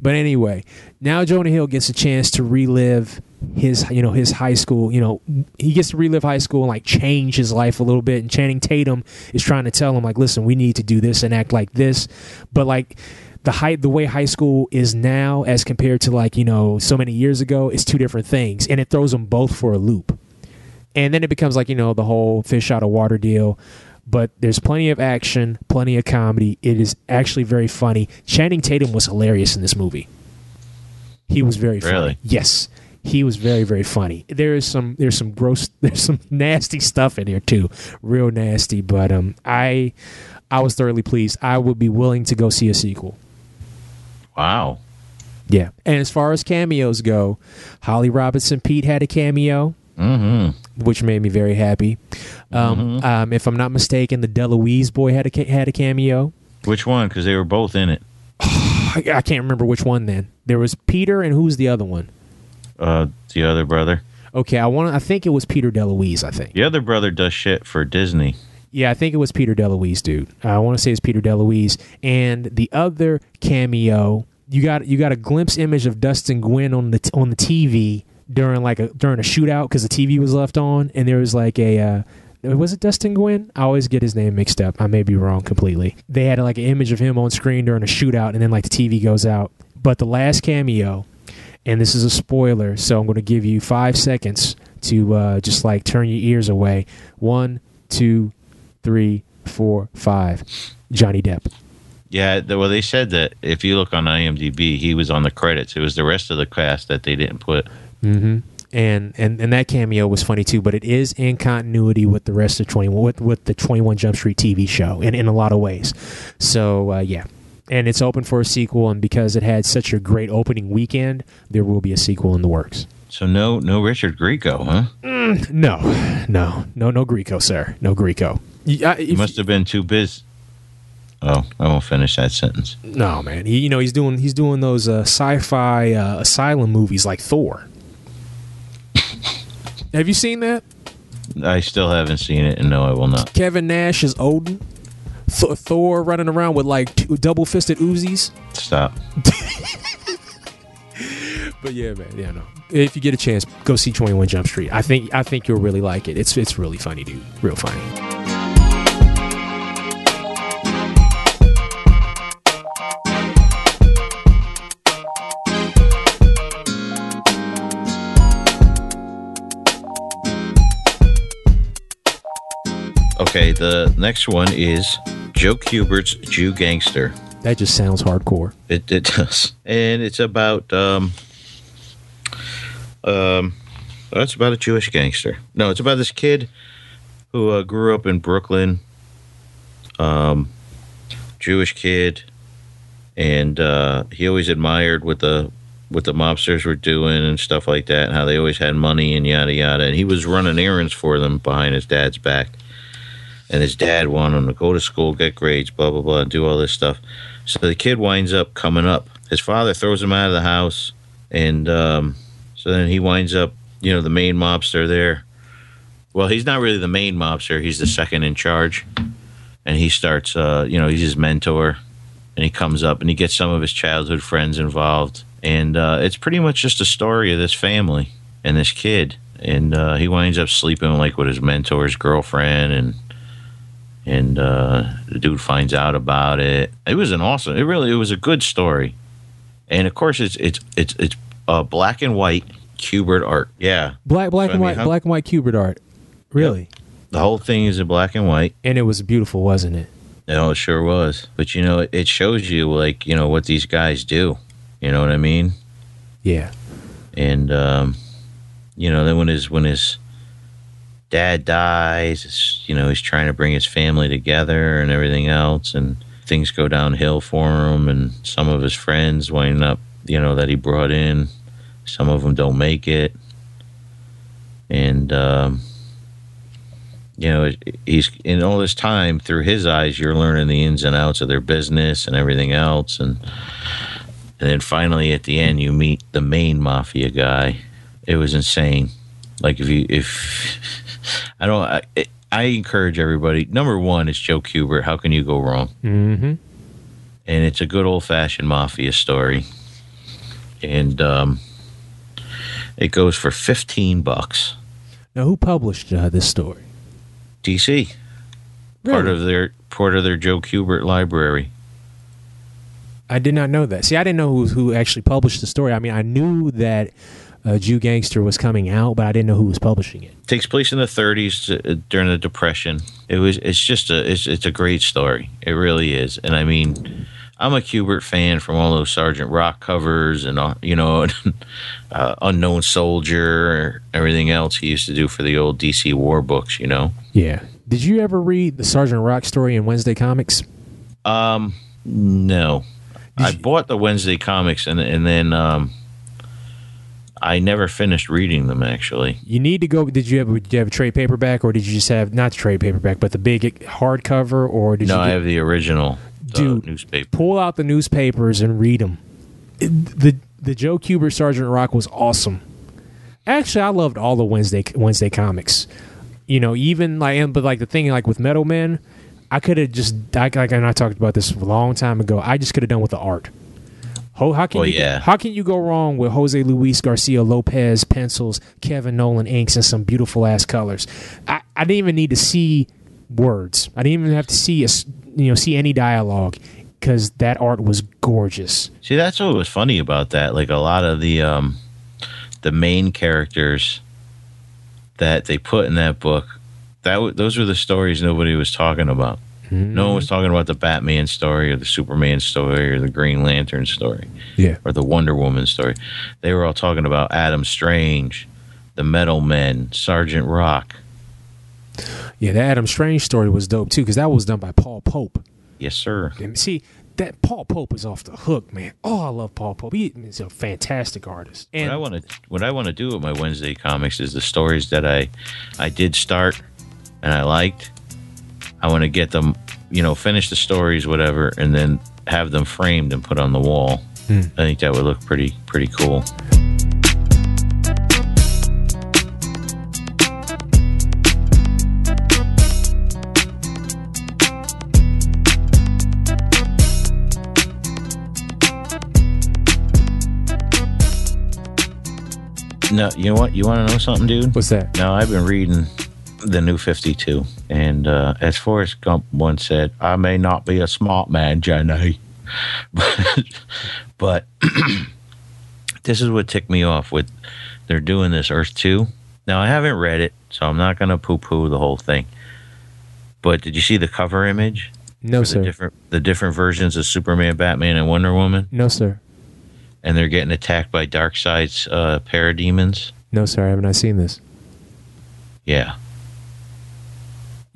Speaker 2: But anyway, now Jonah Hill gets a chance to relive his you know his high school you know he gets to relive high school and like change his life a little bit and Channing Tatum is trying to tell him like listen we need to do this and act like this but like the high the way high school is now as compared to like you know so many years ago is two different things and it throws them both for a loop and then it becomes like you know the whole fish out of water deal but there's plenty of action, plenty of comedy. It is actually very funny. Channing Tatum was hilarious in this movie. He was very funny.
Speaker 3: Really?
Speaker 2: Yes. He was very very funny. There is some there's some gross there's some nasty stuff in here too. Real nasty, but um I I was thoroughly pleased. I would be willing to go see a sequel.
Speaker 3: Wow.
Speaker 2: Yeah. And as far as cameos go, Holly Robinson Peete had a cameo,
Speaker 3: Mm-hmm.
Speaker 2: which made me very happy. Um, um, if I'm not mistaken, the DeLuise boy had a had a cameo.
Speaker 3: Which one? Because they were both in it.
Speaker 2: I, I can't remember which one. Then there was Peter, and who's the other one?
Speaker 3: Uh, the other brother.
Speaker 2: Okay, I want. I think it was Peter DeLuise. I think.
Speaker 3: The other brother does shit for Disney.
Speaker 2: Yeah, I think it was Peter DeLuise, dude. I want to say it's Peter DeLuise, and the other cameo. You got you got a glimpse image of Dustin Nguyen on the on the TV during like a during a shootout because the TV was left on, and there was like a. Uh, was it Dustin Nguyen? I always get his name mixed up. I may be wrong completely. They had like an image of him on screen during a shootout, and then like the TV goes out. But the last cameo, and this is a spoiler, so I'm going to give you five seconds to uh, just like turn your ears away. One, two, three, four, five. Johnny Depp.
Speaker 3: Yeah, well, they said that if you look on IMDb, he was on the credits. It was the rest of the cast that they didn't put.
Speaker 2: Mm-hmm. And, and and that cameo was funny too, but it is in continuity with the rest of twenty with with the Twenty One Jump Street TV show, in in a lot of ways. So uh, yeah, and it's open for a sequel, and because it had such a great opening weekend, there will be a sequel in the works.
Speaker 3: So no, no Richard Grieco, huh?
Speaker 2: No, no, no, no Grieco, sir, no Grieco. Y- I- if-
Speaker 3: must have been too busy. Oh, I won't finish that sentence.
Speaker 2: No, man. He, you know, he's doing he's doing those uh, sci-fi uh, asylum movies like Thor. Have you seen that?
Speaker 3: I still haven't seen it, and no, I will not.
Speaker 2: Kevin Nash is Odin. Th- Thor running around with like two double-fisted Uzis.
Speaker 3: Stop.
Speaker 2: But yeah, man. Yeah, no. If you get a chance, go see Twenty One Jump Street. I think I think you'll really like it. It's it's really funny, dude. Real funny.
Speaker 3: Okay, the next one is Joe Kubert's Jew Gangster.
Speaker 2: That just sounds hardcore.
Speaker 3: It, it does, and it's about um, um, well, it's about a Jewish gangster. No, it's about this kid who uh, grew up in Brooklyn, um, Jewish kid, and uh, he always admired what the what the mobsters were doing and stuff like that, and how they always had money and yada yada. And he was running errands for them behind his dad's back. And his dad wanted him to go to school, get grades, blah blah blah, and do all this stuff. So the kid winds up coming up. His father throws him out of the house, and um, so then he winds up, you know, the main mobster there. Well, he's not really the main mobster; he's the second in charge, and he starts, uh, you know, he's his mentor, and he comes up and he gets some of his childhood friends involved, and uh, it's pretty much just a story of this family and this kid, and uh, he winds up sleeping like with his mentor's girlfriend, and and uh, the dude finds out about it. It was an awesome. It really it was a good story, and of course it's it's it's it's uh, black and white Kubert art. Yeah,
Speaker 2: Black black
Speaker 3: So, I
Speaker 2: and
Speaker 3: mean,
Speaker 2: white
Speaker 3: how-
Speaker 2: black and white Kubert art. Really?
Speaker 3: the whole thing is in black and white.
Speaker 2: And it was beautiful, wasn't it?
Speaker 3: No, it sure was. But you know, it, it shows you like you know what these guys do. You know what I mean?
Speaker 2: Yeah.
Speaker 3: And um, you know, then when his when his dad dies, you know, he's trying to bring his family together and everything else, and things go downhill for him. And some of his friends wind up, you know, that he brought in, some of them don't make it, and um, you know, he's in all this time through his eyes, you're learning the ins and outs of their business and everything else, and and then finally at the end, you meet the main mafia guy. It was insane. Like if you if I don't, I, I encourage everybody. Number one, is Joe Kubert. How can you go wrong?
Speaker 2: Mm-hmm.
Speaker 3: and it's a good old fashioned mafia story. And um, it goes for fifteen bucks.
Speaker 2: Now, who published uh, this story?
Speaker 3: DC, part of their part of their Joe Kubert library.
Speaker 2: I did not know that. See, I didn't know who who actually published the story. I mean, I knew that uh, Jew Gangster was coming out, but I didn't know who was publishing it.
Speaker 3: takes place in the 30s uh, during the depression it was it's just a it's, it's a great story it really is and i mean i'm a kubert fan from all those sergeant rock covers and all you know uh, unknown soldier everything else he used to do for the old dc war books you know
Speaker 2: Yeah. Did you ever read the Sergeant Rock story in Wednesday Comics?
Speaker 3: um no i
Speaker 2: you-
Speaker 3: bought the wednesday comics and and then um i never finished reading them actually
Speaker 2: You need to go. Did you have did you have a trade paperback, or did you just have not the trade paperback, but the big hardcover, or did
Speaker 3: no
Speaker 2: you
Speaker 3: i have the original uh,
Speaker 2: Dude.
Speaker 3: newspaper
Speaker 2: pull out the newspapers and read them? the The Joe Kubert Sergeant Rock was awesome. Actually, I loved all the Wednesday Wednesday comics. You know, even like, and- but like the thing like with Metal Men, I could have just like, like and I talked about this a long time ago. I just could have done with the art. Ho, how can
Speaker 3: Well,
Speaker 2: you,
Speaker 3: yeah.
Speaker 2: how can you go wrong with Jose Luis Garcia Lopez pencils, Kevin Nowlan inks, and some beautiful ass colors? I, I didn't even need to see words. I didn't even have to see a, you know see any dialogue because that art was gorgeous.
Speaker 3: See, that's what was funny about that. Like a lot of the um, the main characters that they put in that book, that w- those were the stories nobody was talking about. No one was talking about the Batman story or the Superman story or the Green Lantern story
Speaker 2: Yeah,
Speaker 3: or the Wonder Woman story. They were all talking about Adam Strange, the Metal Men, Sergeant Rock.
Speaker 2: yeah. The Adam Strange story was dope too because that was done by Paul Pope.
Speaker 3: Yes, sir.
Speaker 2: And see that Paul Pope is off the hook, man. Oh, I love Paul Pope. He is a fantastic artist. And
Speaker 3: what I want to what I want to do with my Wednesday comics is the stories that I I did start and I liked. I want to get them, you know, finish the stories, whatever, and then have them framed and put on the wall. Hmm. I think that would look pretty pretty cool. No, you know what? You want to know something, dude?
Speaker 2: what's that?
Speaker 3: Now I've been reading the new Fifty Two, and uh, as Forrest Gump once said, "I may not be a smart man, Jenny, but, but this is what ticked me off with they're doing this Earth Two. Now I haven't read it, so I'm not going to poo-poo the whole thing. But did you see the cover image?
Speaker 2: No, sir.
Speaker 3: the different the different versions of Superman, Batman, and Wonder Woman,
Speaker 2: no, sir.
Speaker 3: and they're getting attacked by Darkseid's uh, parademons.
Speaker 2: No, sir. I have not I seen this.
Speaker 3: Yeah.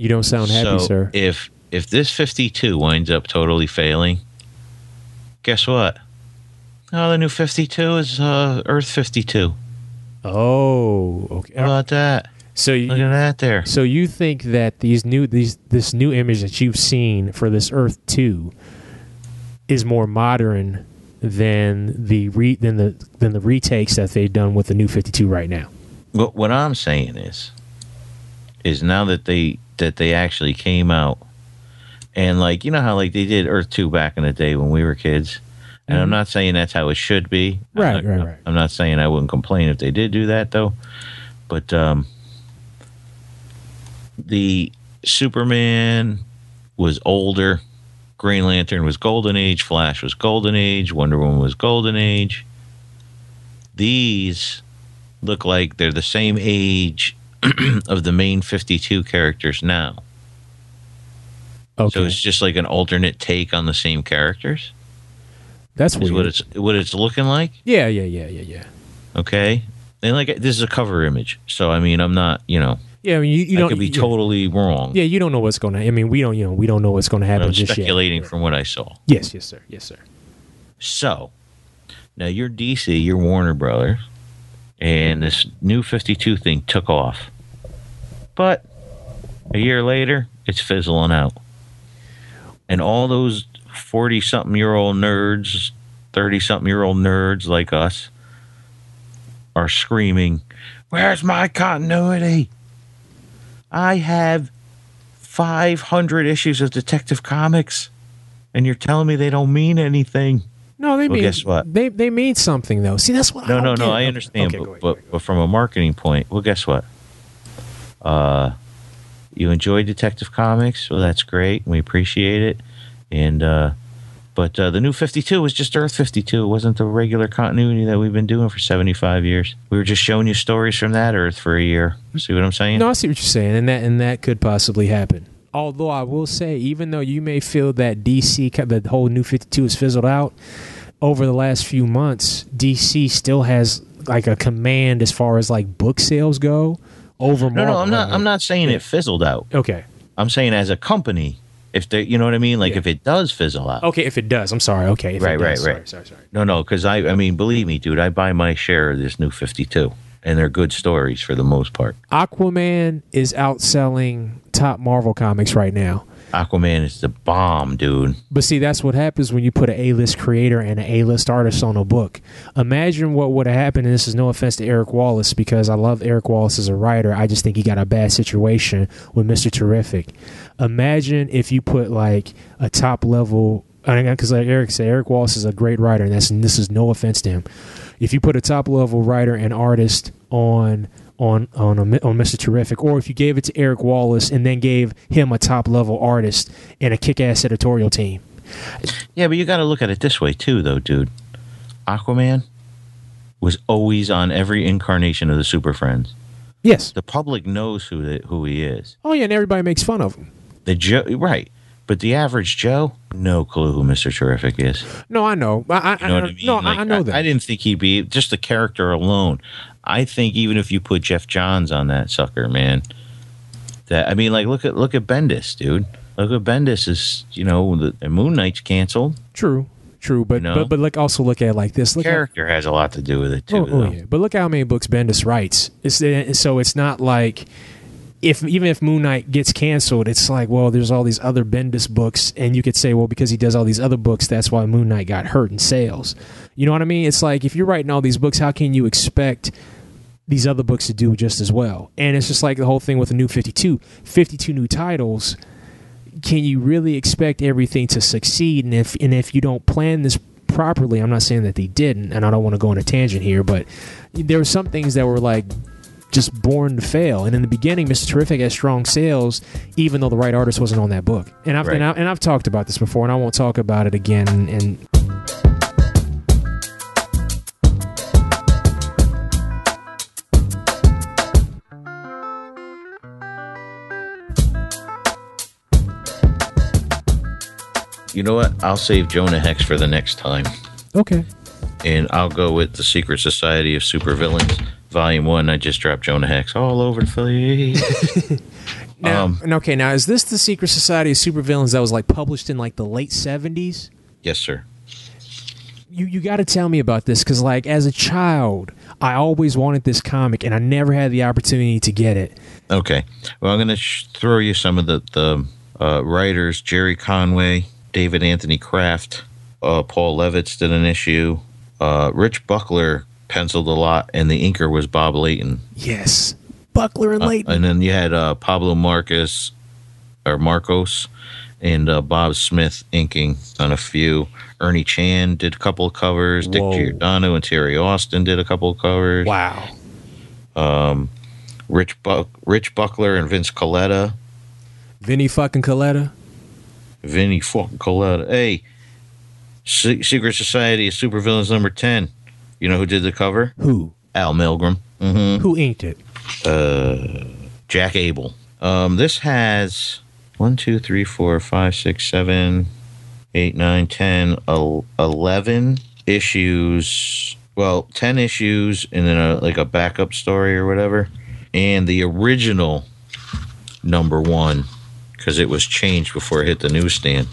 Speaker 2: You don't sound happy,
Speaker 3: so
Speaker 2: sir.
Speaker 3: if if this 52 winds up totally failing, guess what? Oh, the new 52 is uh, Earth 52.
Speaker 2: oh, okay.
Speaker 3: How about that?
Speaker 2: So
Speaker 3: Look
Speaker 2: you,
Speaker 3: at that there.
Speaker 2: so you think that these new these this new image that you've seen for this Earth two is more modern than the re, than the than the retakes that they've done with the new fifty two right now?
Speaker 3: What what I'm saying is, is now that they that they actually came out, and like you know how like they did Earth 2 back in the day when we were kids. And I'm not saying that's how it should be. I'm
Speaker 2: Right,
Speaker 3: not-
Speaker 2: right, right.
Speaker 3: I'm not saying I wouldn't complain if they did do that though. But um the Superman was older. Green Lantern was Golden Age. Flash was Golden Age. Wonder Woman was Golden Age. These look like they're the same age of the main 52 characters now.
Speaker 2: Okay,
Speaker 3: So it's just like an alternate take on the same characters.
Speaker 2: that's weird.
Speaker 3: what it's what it's looking like.
Speaker 2: yeah, yeah, yeah, yeah, yeah.
Speaker 3: Okay, and like this is a cover image, so I mean I'm not you know
Speaker 2: Yeah, I mean, you, you
Speaker 3: I
Speaker 2: don't
Speaker 3: could be totally wrong.
Speaker 2: Yeah, you don't know what's going to. I mean, we don't. You know, we don't know what's going to happen
Speaker 3: I'm
Speaker 2: just
Speaker 3: speculating
Speaker 2: yet.
Speaker 3: from what I saw.
Speaker 2: Yes, yes, sir. Yes, sir.
Speaker 3: So now you're DC, you're Warner Brothers, and this new 52 thing took off, but a year later it's fizzling out, and all those 40 something year old nerds, 30 something year old nerds like us are screaming, Where's my continuity? I have 500 issues of Detective Comics, and you're telling me they don't mean anything.
Speaker 2: No, they
Speaker 3: Well,
Speaker 2: mean
Speaker 3: guess what?
Speaker 2: They they mean something though. See, that's what.
Speaker 3: No,
Speaker 2: I
Speaker 3: no, no.
Speaker 2: get.
Speaker 3: I understand,
Speaker 2: okay,
Speaker 3: but,
Speaker 2: ahead,
Speaker 3: but,
Speaker 2: ahead.
Speaker 3: but from a marketing point, well, guess what? Uh, you enjoy Detective Comics, well, that's great. We appreciate it, and uh, But uh, the new 52 was just Earth 52. It wasn't the regular continuity that we've been doing for 75 years. We were just showing you stories from that Earth for a year. See what I'm saying?
Speaker 2: No, I see what you're saying, and that and that could possibly happen. Although I will say, even though you may feel that DC, the whole New Fifty Two has fizzled out over the last few months, DC still has like a command as far as like book sales go over.
Speaker 3: no, no,
Speaker 2: Marvel.
Speaker 3: I'm not. I'm not saying it fizzled out.
Speaker 2: Okay,
Speaker 3: I'm saying as a company, if they, you know what I mean, like
Speaker 2: Yeah.
Speaker 3: if it does fizzle out.
Speaker 2: okay. If it does, I'm sorry. Okay,
Speaker 3: Right, right, right.
Speaker 2: Sorry, sorry, sorry.
Speaker 3: No, no, because I, I mean, believe me, dude, I buy my share of this new 52, and they're good stories for the most part.
Speaker 2: Aquaman is outselling top Marvel comics right now.
Speaker 3: Aquaman is the bomb, dude.
Speaker 2: But see, that's what happens when you put an A-list creator and an A-list artist on a book. Imagine what would have happened. And this is no offense to Eric Wallace because I love Eric Wallace as a writer. I just think he got a bad situation with Mister Terrific. Imagine if you put like a top level. Because like Eric said, Eric Wallace is a great writer, and that's and this is no offense to him. If you put a top level writer and artist on on on a, on Mr. Terrific, or if you gave it to Eric Wallace and then gave him a top level artist and a kick ass editorial team.
Speaker 3: Yeah, but you got to look at it this way too, though, dude. Aquaman was always on every incarnation of the Super Friends.
Speaker 2: Yes.
Speaker 3: The public knows who the, who he is.
Speaker 2: Oh yeah, and everybody makes fun of him.
Speaker 3: The Joe, right? But the average Joe, no clue who Mister Terrific is.
Speaker 2: No, I know. I, I,
Speaker 3: You know what I mean?
Speaker 2: No,
Speaker 3: Like,
Speaker 2: I, I know that.
Speaker 3: I didn't think he'd be just the character alone. I think even if you put Geoff Johns on that sucker, man, that I mean, like look at look at Bendis, dude. Look at Bendis is you know the, the Moon Knight's canceled.
Speaker 2: true, true. But
Speaker 3: You know?
Speaker 2: but but like also look at it like this. Look
Speaker 3: Character has a lot to do with it too.
Speaker 2: Oh, oh, yeah. But look how many books Bendis writes. It's so it's not like if even if Moon Knight gets canceled, it's like well, there's all these other Bendis books, and you could say well because he does all these other books, that's why Moon Knight got hurt in sales. You know what I mean? It's like if you're writing all these books, how can you expect these other books to do just as well? And it's just like the whole thing with the new 52, 52 new titles. Can you really expect everything to succeed? And if and if you don't plan this properly, I'm not saying that they didn't, and I don't want to go on a tangent here, but there were some things that were like just born to fail. And in the beginning, Mr. Terrific had strong sales, even though the right artist wasn't on that book. And I've
Speaker 3: Right.
Speaker 2: and, I, and I've talked about this before, and I won't talk about it again. And
Speaker 3: You know what? I'll save Jonah Hex for the next time,
Speaker 2: okay,
Speaker 3: and I'll go with the Secret Society of Supervillains, Volume One. I just dropped Jonah Hex all over the place.
Speaker 2: now,
Speaker 3: Um,
Speaker 2: okay, now is this the Secret Society of Supervillains that was like published in like the late '70s?
Speaker 3: yes, sir.
Speaker 2: you you got to tell me about this because like as a child i always wanted this comic and i never had the opportunity to get it
Speaker 3: Okay. Well, I'm going to sh- throw you some of the the uh, writers: Gerry Conway, David Anthony Kraft, uh, Paul Levitz did an issue. Uh, Rich Buckler penciled a lot, and the inker was Bob Layton.
Speaker 2: yes buckler and
Speaker 3: Uh,
Speaker 2: Layton.
Speaker 3: and then you had uh, Pablo Marcus or Marcos and uh, Bob Smith inking on a few. Ernie Chan did a couple of covers. Dick Giordano and Terry Austin did a couple of covers.
Speaker 2: wow Um,
Speaker 3: Rich Buck, Rich Buckler and Vince Colletta.
Speaker 2: vinny fucking colletta
Speaker 3: Vinny fucking Colletta. Hey, Se- Secret Society of Supervillains number 10. You know who did the cover?
Speaker 2: who
Speaker 3: Al Milgrom. hmm
Speaker 2: who inked it Uh,
Speaker 3: Jack Abel. Um, this has one, two, three, four, five, six, seven, eight, nine, ten, eleven issues. Well, ten issues, and then a, like a backup story or whatever, and the original number one because it was changed before it hit the newsstand.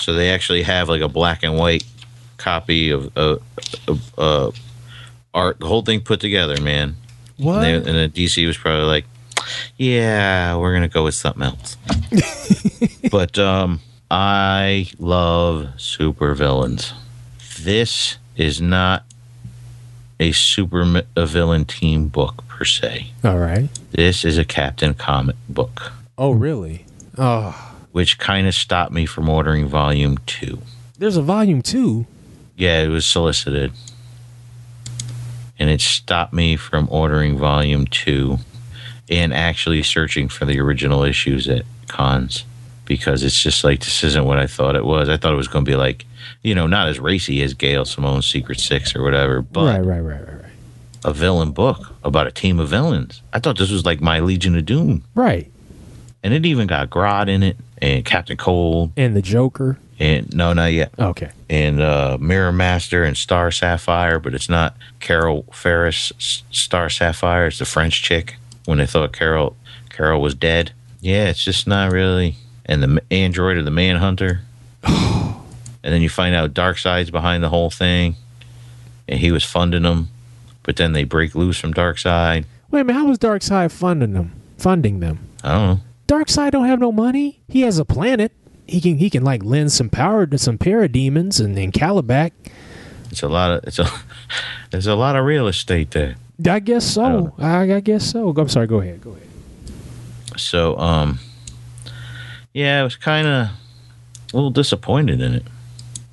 Speaker 3: So they actually have like a black and white copy of uh, of, uh, art, the whole thing put together, man.
Speaker 2: what
Speaker 3: And, they, and then DC was probably like, "Yeah, we're gonna go with something else." but um, I love supervillains. This is not a super a villain team book per se.
Speaker 2: all right
Speaker 3: This is a Captain Comet book,
Speaker 2: oh really oh
Speaker 3: which kind of stopped me from ordering Volume Two.
Speaker 2: there's a volume two
Speaker 3: Yeah, it was solicited. And it stopped me from ordering volume two and actually searching for the original issues at cons because it's just like this isn't what I thought it was. I thought it was going to be like, you know, not as racy as Gail Simone's Secret Six or whatever, but
Speaker 2: right, right, right, right, right.
Speaker 3: a villain book about a team of villains. I thought this was like my Legion of Doom,
Speaker 2: Right.
Speaker 3: and it even got Grodd in it and Captain Cold
Speaker 2: And the Joker.
Speaker 3: And no, not yet,
Speaker 2: Okay.
Speaker 3: and uh, Mirror Master and Star Sapphire, but it's not Carol Ferris Star Sapphire. It's the French chick when they thought Carol Carol was dead. Yeah, it's just not really. And the android or the Manhunter, and then you find out Dark Darkseid's behind the whole thing, and he was funding them, but then they break loose from Darkseid.
Speaker 2: Wait a minute, how was Darkseid funding them? Funding them?
Speaker 3: I don't know.
Speaker 2: Darkseid don't have no money. He has a planet. He can he can like lend some power to some parademons and then Kalibak.
Speaker 3: It's a lot of it's a there's a lot of real estate there.
Speaker 2: I guess so. I, I guess so. I'm sorry. Go ahead. Go ahead.
Speaker 3: So um, yeah, I was kind of a little disappointed in it.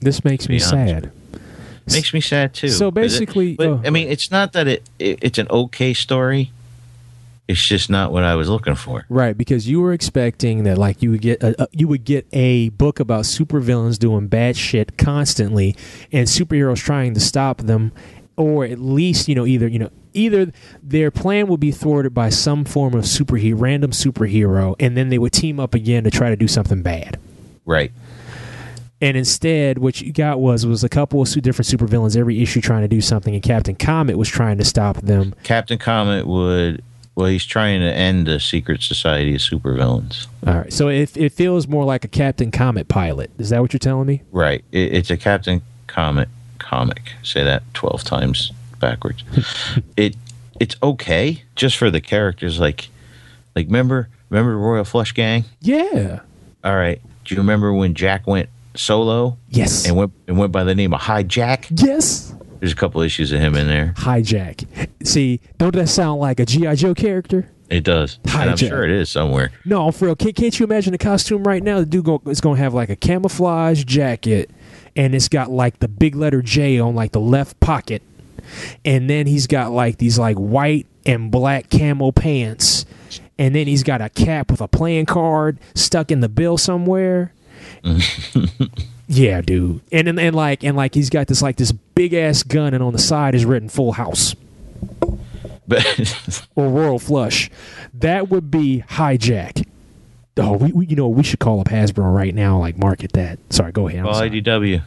Speaker 2: This makes me
Speaker 3: honest.
Speaker 2: sad.
Speaker 3: Makes me sad too.
Speaker 2: So
Speaker 3: But it-
Speaker 2: basically-
Speaker 3: but,
Speaker 2: oh.
Speaker 3: I mean, it's not that it, it it's an okay story. It's just not what I was looking for.
Speaker 2: Right, because you were expecting that like you would get a, a, you would get a book about supervillains doing bad shit constantly and superheroes trying to stop them or at least, you know, either, you know, either their plan would be thwarted by some form of superhero random superhero and then they would team up again to try to do something bad.
Speaker 3: Right.
Speaker 2: And instead, what you got was was a couple of su- different supervillains every issue trying to do something, and Captain Comet was trying to stop them.
Speaker 3: Captain Comet would. Well, he's trying to end the secret society of supervillains.
Speaker 2: All right, so it it feels more like a Captain Comet pilot. Is that what you're telling me?
Speaker 3: Right. It, it's a Captain Comet comic. Say that twelve times backwards. it it's okay just for the characters. Like like remember remember the Royal Flush Gang.
Speaker 2: Yeah.
Speaker 3: All right. Do you remember when Jack went solo
Speaker 2: Yes.
Speaker 3: and went and went by the name of High Jack?
Speaker 2: yes.
Speaker 3: There's a couple issues of him in there.
Speaker 2: Hijack. See, don't that sound like a GI Joe character?
Speaker 3: It does. And I'm sure it is somewhere.
Speaker 2: No, for real. Can't, can't you imagine the costume right now? The dude go, is going to have like a camouflage jacket, and it's got like the big letter J on like the left pocket, and then he's got like these like white and black camo pants, and then he's got a cap with a playing card stuck in the bill somewhere. yeah, dude. And, and and like and like he's got this like this big ass gun, and on the side is written "Full House."
Speaker 3: But
Speaker 2: or Royal Flush, that would be hijack. Oh, we, we you know we should call up Hasbro right now, like market that. Sorry, go ahead. I'm sorry.
Speaker 3: IDW.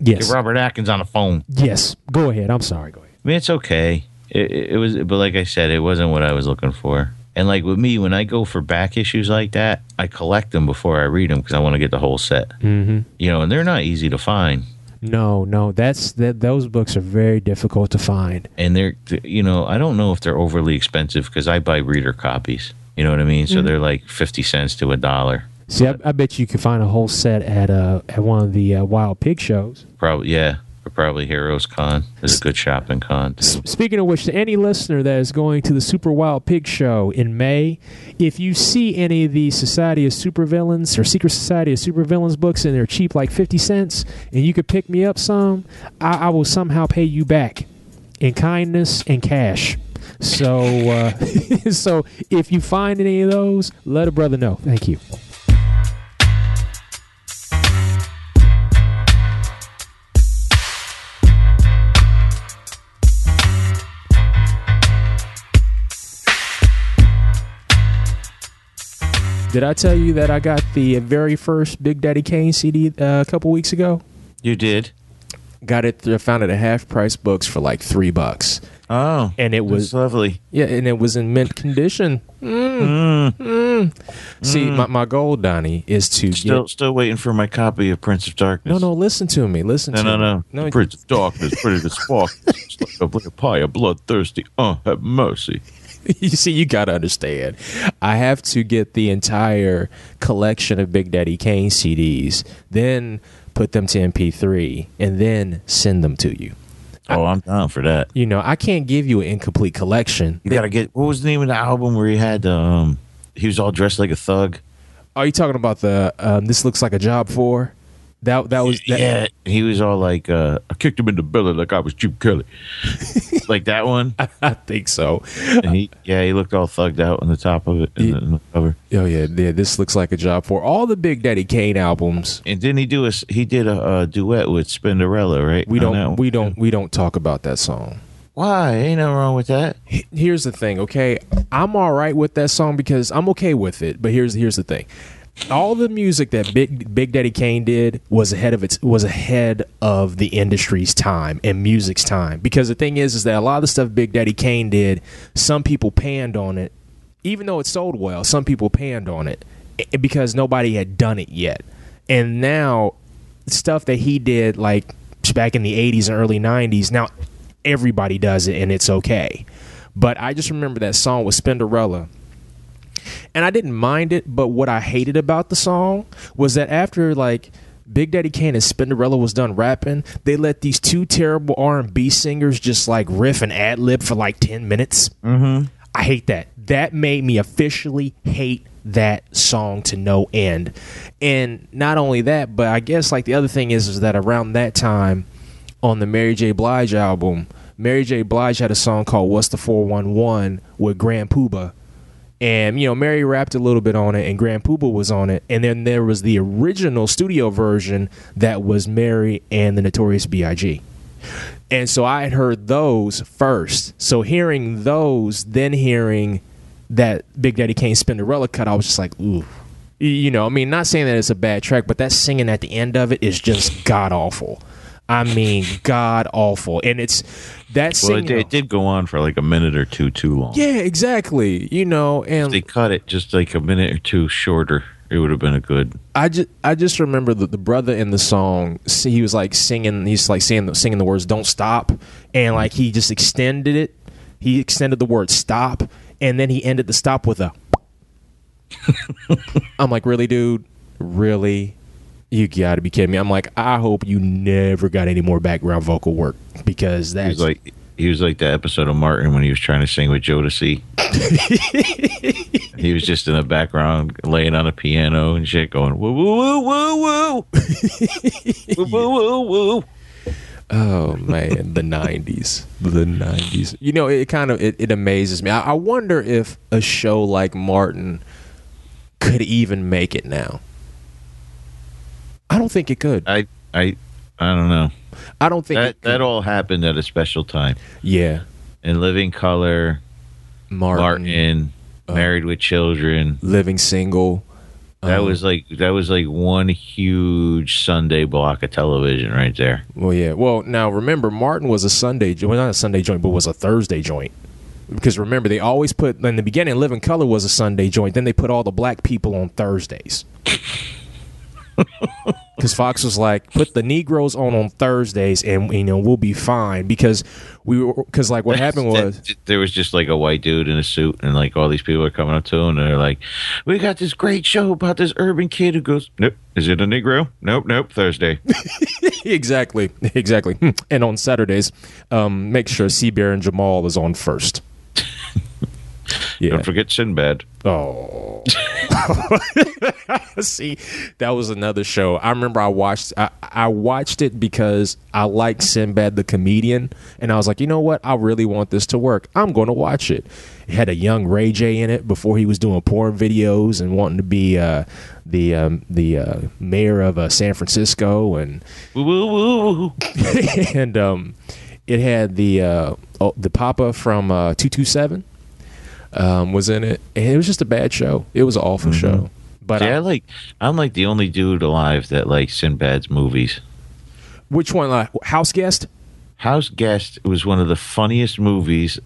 Speaker 2: Yes,
Speaker 3: Get Robert Atkins on the phone.
Speaker 2: yes, go ahead. I'm sorry. Go ahead.
Speaker 3: I mean, it's okay. It, it, it was, but like I said, it wasn't what I was looking for. And like with me, when I go for back issues like that, I collect them before I read them because I want to get the whole set.
Speaker 2: Mm-hmm.
Speaker 3: You know, and they're not easy to find.
Speaker 2: No, no, that's that. Those books are very difficult to find.
Speaker 3: And they're, you know, I don't know if they're overly expensive because I buy reader copies. You know what I mean? So they're like fifty cents to a dollar.
Speaker 2: See, I, I bet you could find a whole set at uh at one of the uh, Wild Pig shows.
Speaker 3: Probably, yeah, or probably Heroes Con is a good shopping con.
Speaker 2: S- Speaking of which, to any listener that is going to the Super Wild Pig Show in May, if you see any of the Society of Supervillains or Secret Society of Supervillains books and they're cheap, like 50 cents, and you could pick me up some, I, I will somehow pay you back in kindness and cash. So, uh, so if you find any of those, let a brother know. Thank you. Did I tell you that I got the very first Big Daddy Kane CD uh, a couple weeks ago?
Speaker 3: You did?
Speaker 2: Got it. I found it at half price books for like three bucks,
Speaker 3: Oh,
Speaker 2: and it was
Speaker 3: lovely.
Speaker 2: yeah, and it was in mint condition. Mm. Mm. See, my, my goal, Donny, is to
Speaker 3: Still,
Speaker 2: get.
Speaker 3: still waiting for my copy of Prince of Darkness.
Speaker 2: No, no, listen to me. Listen
Speaker 3: No,
Speaker 2: to
Speaker 3: no,
Speaker 2: me.
Speaker 3: no.
Speaker 2: no.
Speaker 3: Prince of Darkness, ready to spark. It's like a pie of bloodthirsty. Oh, have mercy.
Speaker 2: you see, you got to understand. I have to get the entire collection of Big Daddy Kane CDs, then put them to MP3, and then send them to you.
Speaker 3: Oh, I'm down for that.
Speaker 2: You know, I can't give you an incomplete collection.
Speaker 3: You gotta get. What was the name of the album where he had um? He was all dressed like a thug.
Speaker 2: Are you talking about the um, "This Looks Like a Job for"? That that was that,
Speaker 3: yeah, he was all like, uh, "I kicked him in the belly like I was Chip Kelly," like that one.
Speaker 2: I think so.
Speaker 3: And he, yeah, he looked all thugged out on the top of it in the, in the cover.
Speaker 2: Oh yeah, yeah. This looks like a job for all the Big Daddy Kane albums.
Speaker 3: And didn't he do a? He did a, a duet with Spinderella, right?
Speaker 2: We don't we don't we don't talk about that song.
Speaker 3: Why? Ain't nothing wrong with that.
Speaker 2: Here's the thing, okay? I'm all right with that song because I'm okay with it. But here's here's the thing. All the music that Big Big Daddy Kane did was ahead of its was ahead of the industry's time and music's time. Because the thing is is that a lot of the stuff Big Daddy Kane did, some people panned on it. Even though it sold well, some people panned on it eh, because nobody had done it yet. And now stuff that he did like back in the 80s and early 90s now everybody does it and it's okay but i just remember that song with spinderella and i didn't mind it but what i hated about the song was that after like big daddy kane and spinderella was done rapping they let these two terrible r&b singers just like riff and ad-lib for like 10 minutes mm-hmm. i hate that that made me officially hate that song to no end and not only that but i guess like the other thing is is that around that time on the Mary J. Blige album, Mary J. Blige had a song called What's the 411 with Grand Puba. And, you know, Mary rapped a little bit on it and Grand Puba was on it. And then there was the original studio version that was Mary and the Notorious B.I.G. And so I had heard those first. So hearing those, then hearing that Big Daddy Kane Spinderella cut, I was just like, ooh. You know, I mean, not saying that it's a bad track, but that singing at the end of it is just god awful. I mean, god awful. And it's that
Speaker 3: Well,
Speaker 2: singing.
Speaker 3: it, did- it did go on for like a minute or two too long.
Speaker 2: yeah, exactly. You know, and
Speaker 3: They cut it just like a minute or two shorter. It would have been a good.
Speaker 2: I just I just remember the, the brother in the song. He was like singing. He's like singing the, singing the words "Don't stop," and like he just extended it. He extended the word "stop," and then he ended the stop with a. I'm like, really, dude? Really? You got to be kidding me! I'm like, I hope you never got any more background vocal work because
Speaker 3: He
Speaker 2: that's
Speaker 3: was like he was like the episode of Martin when he was trying to sing with Jodeci. he was just in the background laying on a piano and shit, going woo woo woo woo woo woo woo woo woo.
Speaker 2: Oh man, the '90s, the '90s. You know, it kind of it, it amazes me. I, I wonder if a show like Martin could even make it now. I don't think it could.
Speaker 3: I I I don't know.
Speaker 2: I don't think
Speaker 3: That
Speaker 2: it could.
Speaker 3: that all happened at a special time.
Speaker 2: yeah,
Speaker 3: In Living Color,
Speaker 2: Martin,
Speaker 3: Martin, Married with Children.
Speaker 2: living single.
Speaker 3: That
Speaker 2: um,
Speaker 3: was like that was like one huge Sunday block of television right there.
Speaker 2: Well, yeah. Well, now remember, Martin was a Sunday, well, not a Sunday joint, but was a Thursday joint. Because remember, they always put in the beginning, Living Color was a Sunday joint. Then they put all the black people on Thursdays. Because Fox was like, put the Negroes on on Thursdays, and you know we'll be fine. Because we were, because like what happened was,
Speaker 3: there was just like a white dude in a suit, and like all these people are coming up to him, and they're like, "We got this great show about this urban kid who goes, nope, is it a Negro? Nope, nope, Thursday."
Speaker 2: exactly, exactly. And on Saturdays, um, make sure Bear and Jamal is on first. Yeah.
Speaker 3: Don't forget Sinbad.
Speaker 2: Oh. See, that was another show. I remember I watched I, I watched it because I like Sinbad the comedian and I was like, "You know what? I really want this to work. I'm going to watch it." It had a young Ray J in it before he was doing porn videos and wanting to be uh, the um, the uh, mayor of uh, San Francisco and
Speaker 3: Woo woo woo woo.
Speaker 2: and um, it had the uh, oh, the Papa from uh, two two seven um, was in it, and it was just a bad show. It was an awful show. But
Speaker 3: See, I
Speaker 2: I,
Speaker 3: like. I'm like the only dude alive that likes Sinbad's movies.
Speaker 2: which one? Like House Guest?
Speaker 3: House Guest was one of the funniest movies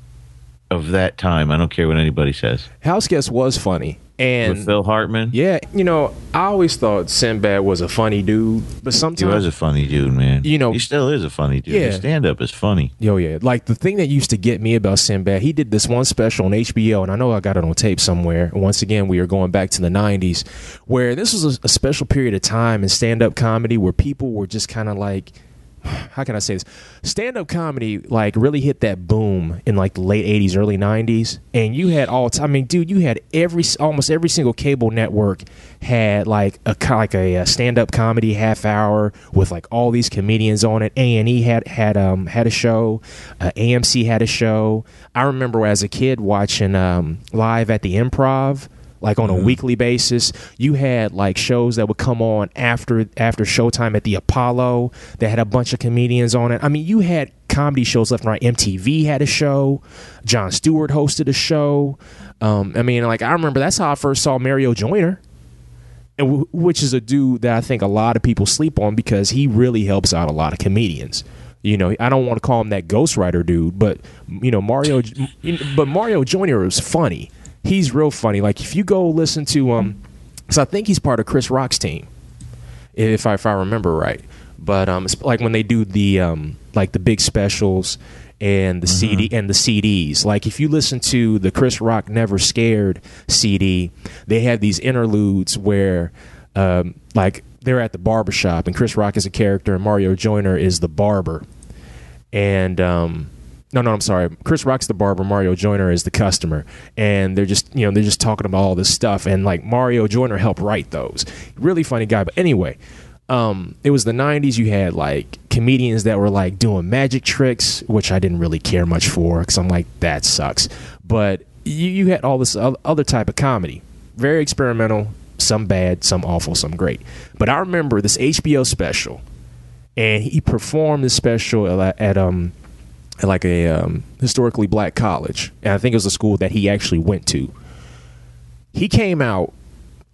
Speaker 3: of that time. I don't care what anybody says.
Speaker 2: House Guest was funny, and
Speaker 3: With Phil Hartman,
Speaker 2: yeah, you know, I always thought Sinbad was a funny dude, but sometimes he
Speaker 3: was a funny dude, man.
Speaker 2: You know-
Speaker 3: he still is a funny dude.
Speaker 2: Yeah.
Speaker 3: His stand up is funny.
Speaker 2: Yo, yeah. Like the thing that used to get me about Sinbad, he did this one special on HBO, and I know I got it on tape somewhere. Once again, we are going back to the 90s, where this was a, a special period of time in stand up comedy where people were just kind of like how can I say this? Stand up comedy like really hit that boom in like the late '80s, early '90s, and you had all. I mean, dude, you had every almost every single cable network had like a like a, stand up comedy half hour with like all these comedians on it. A and E had had um had a show, uh, AMC had a show. I remember as a kid watching um live at the Improv like on a weekly basis. You had like shows that would come on after after showtime at the Apollo that had a bunch of comedians on it. I mean, you had comedy shows left and right. MTV had a show. Jon Stewart hosted a show. Um, I mean, like I remember that's how I first saw Mario Joyner. And w- which is a dude that I think a lot of people sleep on because he really helps out a lot of comedians. You know, I don't want to call him that ghostwriter dude, but you know, Mario, but Mario Joyner is funny he's real funny. Like if you go listen to um, because I think he's part of Chris Rock's team, if I if I remember right. But um, it's like when they do the um, like the big specials and the mm-hmm. CD and the CDs. Like if you listen to the Chris Rock Never Scared CD, they have these interludes where um, like they're at the barbershop and Chris Rock is a character and Mario Joyner is the barber. And um, no, no, I'm sorry. Chris Rock's the barber. Mario Joyner is the customer, and they're just you know they're just talking about all this stuff. And like Mario Joyner helped write those. Really funny guy. But anyway, um, it was the '90s. You had like comedians that were like doing magic tricks, which I didn't really care much for because I'm like that sucks. But you, you had all this other type of comedy, very experimental. Some bad, some awful, some great. But I remember this HBO special, and he performed this special at, at um like a um, historically black college, and I think it was a school that he actually went to. He came out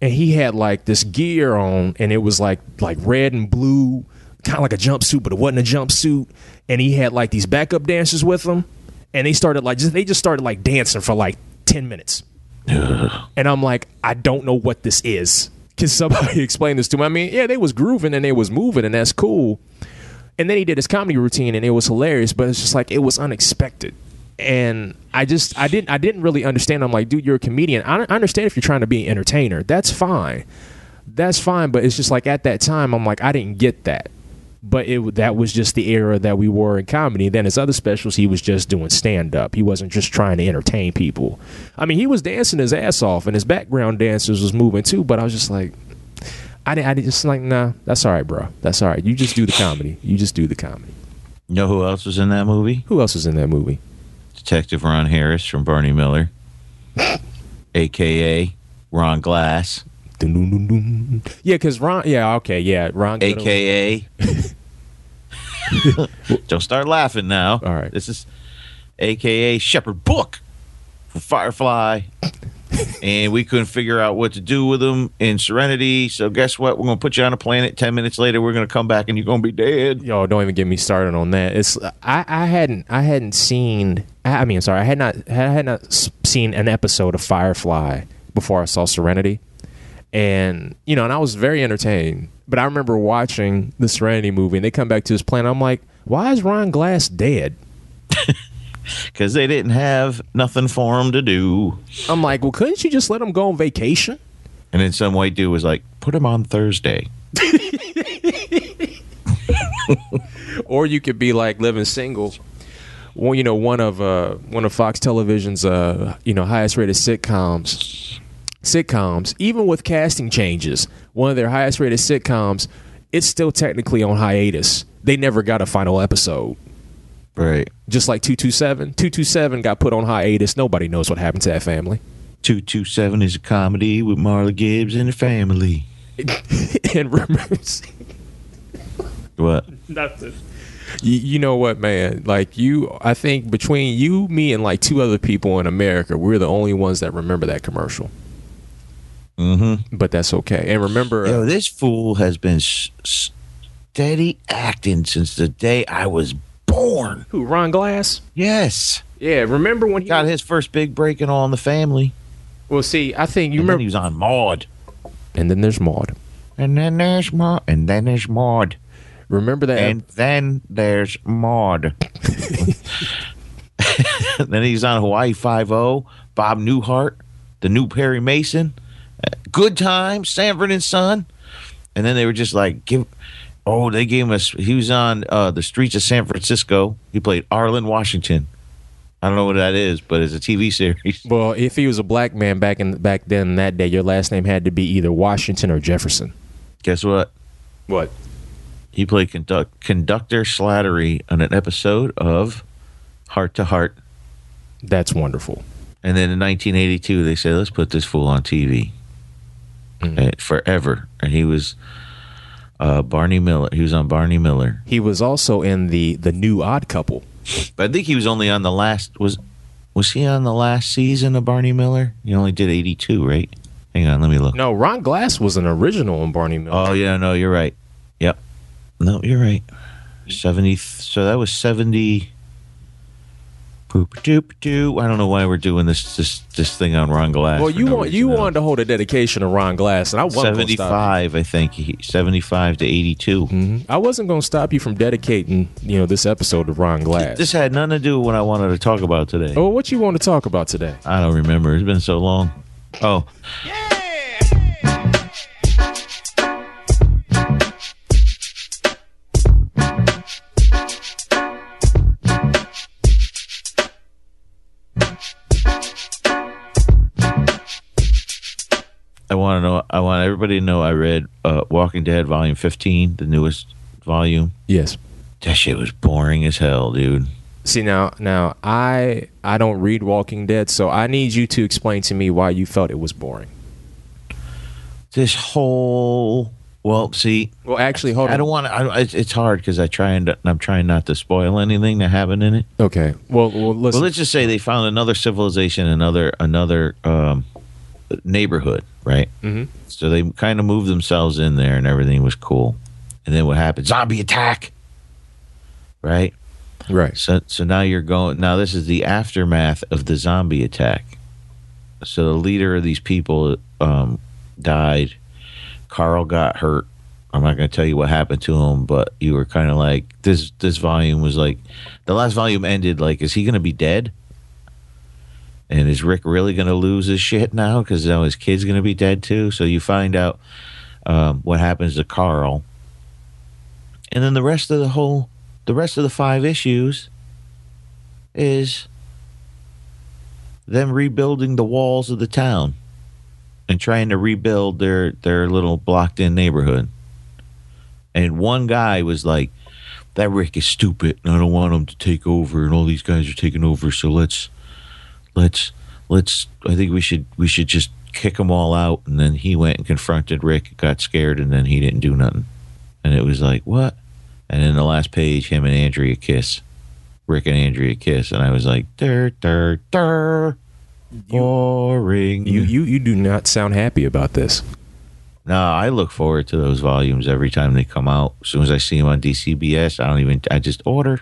Speaker 2: and he had like this gear on, and it was like like red and blue, kind of like a jumpsuit, but it wasn't a jumpsuit. And he had like these backup dancers with him, and they started like just they just started like dancing for like ten minutes. and I'm like, I don't know what this is. Can somebody explain this to me? I mean, yeah, they was grooving and they was moving, and that's cool. And then he did his comedy routine, and it was hilarious. But it's just like it was unexpected, and I just I didn't I didn't really understand. I'm like, dude, you're a comedian. I, I understand if you're trying to be an entertainer. That's fine. That's fine. But it's just like at that time, I'm like, I didn't get that. But it that was just the era that we were in comedy. Then his other specials, he was just doing stand up. He wasn't just trying to entertain people. I mean, he was dancing his ass off, and his background dancers was moving too. But I was just like, I, didn't. I didn't, just like, nah, that's all right, bro. That's all right. You just do the comedy. You just do the comedy.
Speaker 3: You know who else was in that movie?
Speaker 2: Who else was in that movie?
Speaker 3: Detective Ron Harris from Barney Miller, aka Ron Glass.
Speaker 2: Yeah, because Ron. Yeah, okay, yeah, Ron.
Speaker 3: AKA. Don't start laughing now.
Speaker 2: All right.
Speaker 3: This is AKA Shepherd Book for Firefly and we couldn't figure out what to do with them in Serenity. So guess what? We're gonna put you on a planet. Ten minutes later, we're gonna come back, and you're gonna be dead.
Speaker 2: Yo, don't even get me started on that. It's I, I hadn't I hadn't seen. I mean, sorry, I had not I had not seen an episode of Firefly before I saw Serenity, and you know, and I was very entertained. But I remember watching the Serenity movie, and they come back to this planet. I'm like, why is Ron Glass dead?
Speaker 3: because they didn't have nothing for them to do.
Speaker 2: I'm like, well, couldn't you just let them go on vacation?
Speaker 3: And then some white dude was like, put him on Thursday.
Speaker 2: or you could be like living single. Well, you know, one of uh, one of Fox Television's uh, you know highest rated sitcoms. Sitcoms, even with casting changes, one of their highest rated sitcoms, it's still technically on hiatus. They never got a final episode.
Speaker 3: Right.
Speaker 2: Just like 227. 227 got put on hiatus. Nobody knows what happened to that family.
Speaker 3: 227 is a comedy with Marla Gibbs and her family.
Speaker 2: and remember.
Speaker 3: what?
Speaker 2: Nothing. You, you know what, man? Like you, I think between you, me, and like two other people in America, we're the only ones that remember that commercial.
Speaker 3: Mm-hmm.
Speaker 2: But that's okay. And remember,
Speaker 3: yo, this fool has been steady acting since the day I was born.
Speaker 2: Who? Ron Glass?
Speaker 3: Yes.
Speaker 2: Yeah. Remember when he
Speaker 3: got his first big break in All in the Family?
Speaker 2: Well, see, I think you
Speaker 3: and
Speaker 2: remember
Speaker 3: he was on Maude.
Speaker 2: And then there's Maude.
Speaker 3: And then there's Maude. And then there's Maude.
Speaker 2: Remember that?
Speaker 3: And then there's Maude. then he's on Hawaii Five O. Bob Newhart, the new Perry Mason, Good Time, Sanford and Son, and then they were just like give Oh, they gave us. He was on uh, the streets of San Francisco. He played Arlen Washington. I don't know what that is, but it's a TV series.
Speaker 2: Well, if he was a black man back in back then that day, your last name had to be either Washington or Jefferson.
Speaker 3: Guess what?
Speaker 2: What?
Speaker 3: He played conduct, conductor Slattery on an episode of Hart to Hart.
Speaker 2: That's wonderful.
Speaker 3: And then in 1982, they said, let's put this fool on TV Uh, forever. And he was uh, Barney Miller. He was on Barney Miller.
Speaker 2: He was also in the the new Odd Couple.
Speaker 3: But I think he was only on the last. Was was he on the last season of Barney Miller? He only did 82, right? Hang on, let me look.
Speaker 2: No, Ron Glass was an original in Barney Miller.
Speaker 3: Oh, yeah, no, you're right. Yep. No, you're right. 70. So that was 70. Poop doop doo. I don't know why we're doing this this this thing on Ron Glass.
Speaker 2: well, you
Speaker 3: no
Speaker 2: want you
Speaker 3: reason at all.
Speaker 2: wanted to hold a dedication to Ron Glass, and I wasn't
Speaker 3: 75, I think. He, 75 to 82.
Speaker 2: you. I wasn't going to stop you from dedicating, you know, this episode to Ron Glass.
Speaker 3: This had nothing to do with what I wanted to talk about today.
Speaker 2: oh, what you want to talk about today?
Speaker 3: I don't remember. It's been so long. Oh. I want to know. I want everybody to know. I read uh, Walking Dead Volume 15, the newest volume.
Speaker 2: Yes.
Speaker 3: That shit was boring as hell, dude.
Speaker 2: See now, now I I don't read Walking Dead, so I need you to explain to me why you felt it was boring.
Speaker 3: This whole well, see,
Speaker 2: Well, actually, hold on.
Speaker 3: I don't want to. I, it's- it's hard because I try and I'm trying not to spoil anything that happened in it.
Speaker 2: Okay. Well, well, listen.
Speaker 3: Well, let's just say they found another civilization, another another um, neighborhood, right?
Speaker 2: Mhm.
Speaker 3: So they kind of moved themselves in there, and everything was cool. And then what happened? Zombie attack, right?
Speaker 2: right.
Speaker 3: So so now you're going. Now this is the aftermath of the zombie attack. So the leader of these people um, died. Carl got hurt. I'm not going to tell you what happened to him, but you were kind of like this. This volume was like the last volume ended. Like, is he going to be dead? And is Rick really going to lose his shit now? Because now his kid's going to be dead too. So you find out um, what happens to Carl, and then the rest of the whole, the rest of the five issues is them rebuilding the walls of the town and trying to rebuild their their little blocked in neighborhood. And one guy was like, "That Rick is stupid, and I don't want him to take over. And all these guys are taking over, so let's let's let's. I think we should we should just kick them all out." And then he went and confronted Rick, got scared, and then he didn't do nothing. And it was like, what? And then the last page, him and Andrea kiss. Rick and Andrea kiss, and I was like, "Dur dur dur." Boring.
Speaker 2: You you you do not sound happy about this.
Speaker 3: No, I look forward to those volumes every time they come out. As soon as I see them on DCBS, I don't even. I just order.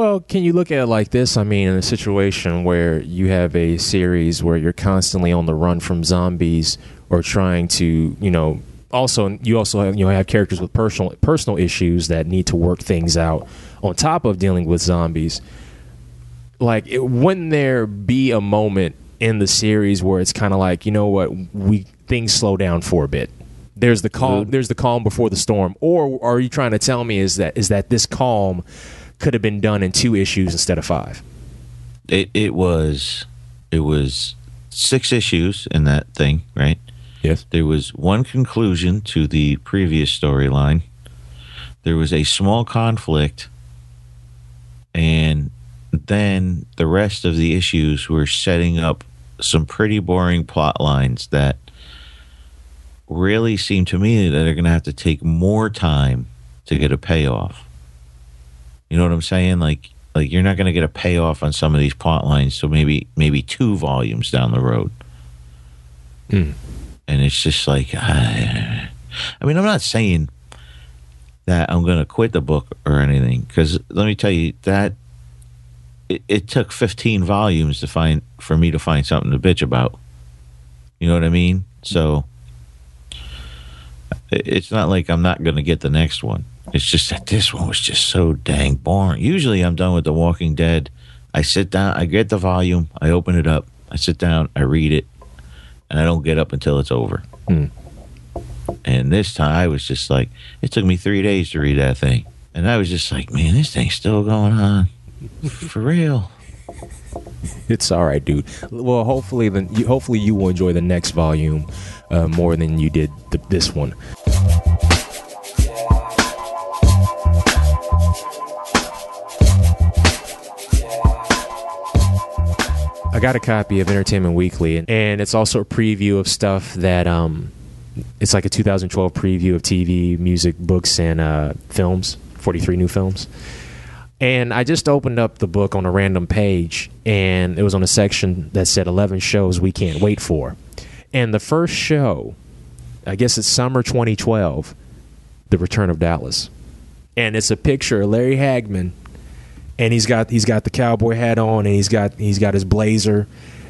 Speaker 2: Well, can you look at it like this? I mean, in a situation where you have a series where you're constantly on the run from zombies or trying to, you know, also you also have, you know have characters with personal personal issues that need to work things out on top of dealing with zombies. Like, it, wouldn't there be a moment in the series where it's kind of like, you know what, we things slow down for a bit. There's the calm. Mm-hmm. There's the calm before the storm. Or are you trying to tell me is that is that this calm could have been done in two issues instead of five?
Speaker 3: It it was it was six issues in that thing, right?
Speaker 2: Yes.
Speaker 3: There was one conclusion to the previous storyline. There was a small conflict, and then the rest of the issues were setting up some pretty boring plot lines that really seem to me that they're going to have to take more time to get a payoff. You know what I'm saying? Like, like you're not going to get a payoff on some of these plot lines, so maybe maybe two volumes down the road
Speaker 2: Hmm.
Speaker 3: and it's just like I, I mean i'm not saying that i'm going to quit the book or anything because let me tell you that it, it took 15 volumes to find for me to find something to bitch about you know what i mean so it's not like i'm not going to get the next one it's just that this one was just so dang boring usually i'm done with the walking dead i sit down i get the volume i open it up i sit down i read it and I don't get up until it's over.
Speaker 2: Hmm.
Speaker 3: And this time I was just like, it took me three days to read that thing. And I was just like, man, this thing's still going on. For real.
Speaker 2: It's all right, dude. Well, hopefully, then hopefully you will enjoy the next volume uh, more than you did the, this one. I got a copy of Entertainment Weekly, and it's also a preview of stuff that um, it's like a 2012 preview of TV, music, books, and uh, films. 43 new films. And I just opened up the book on a random page, and it was on a section that said 11 shows we can't wait for. And the first show, I guess it's summer 2012, The Return of Dallas. And it's a picture of Larry Hagman, and he's got he's got the cowboy hat on, and he's got he's got his blazer,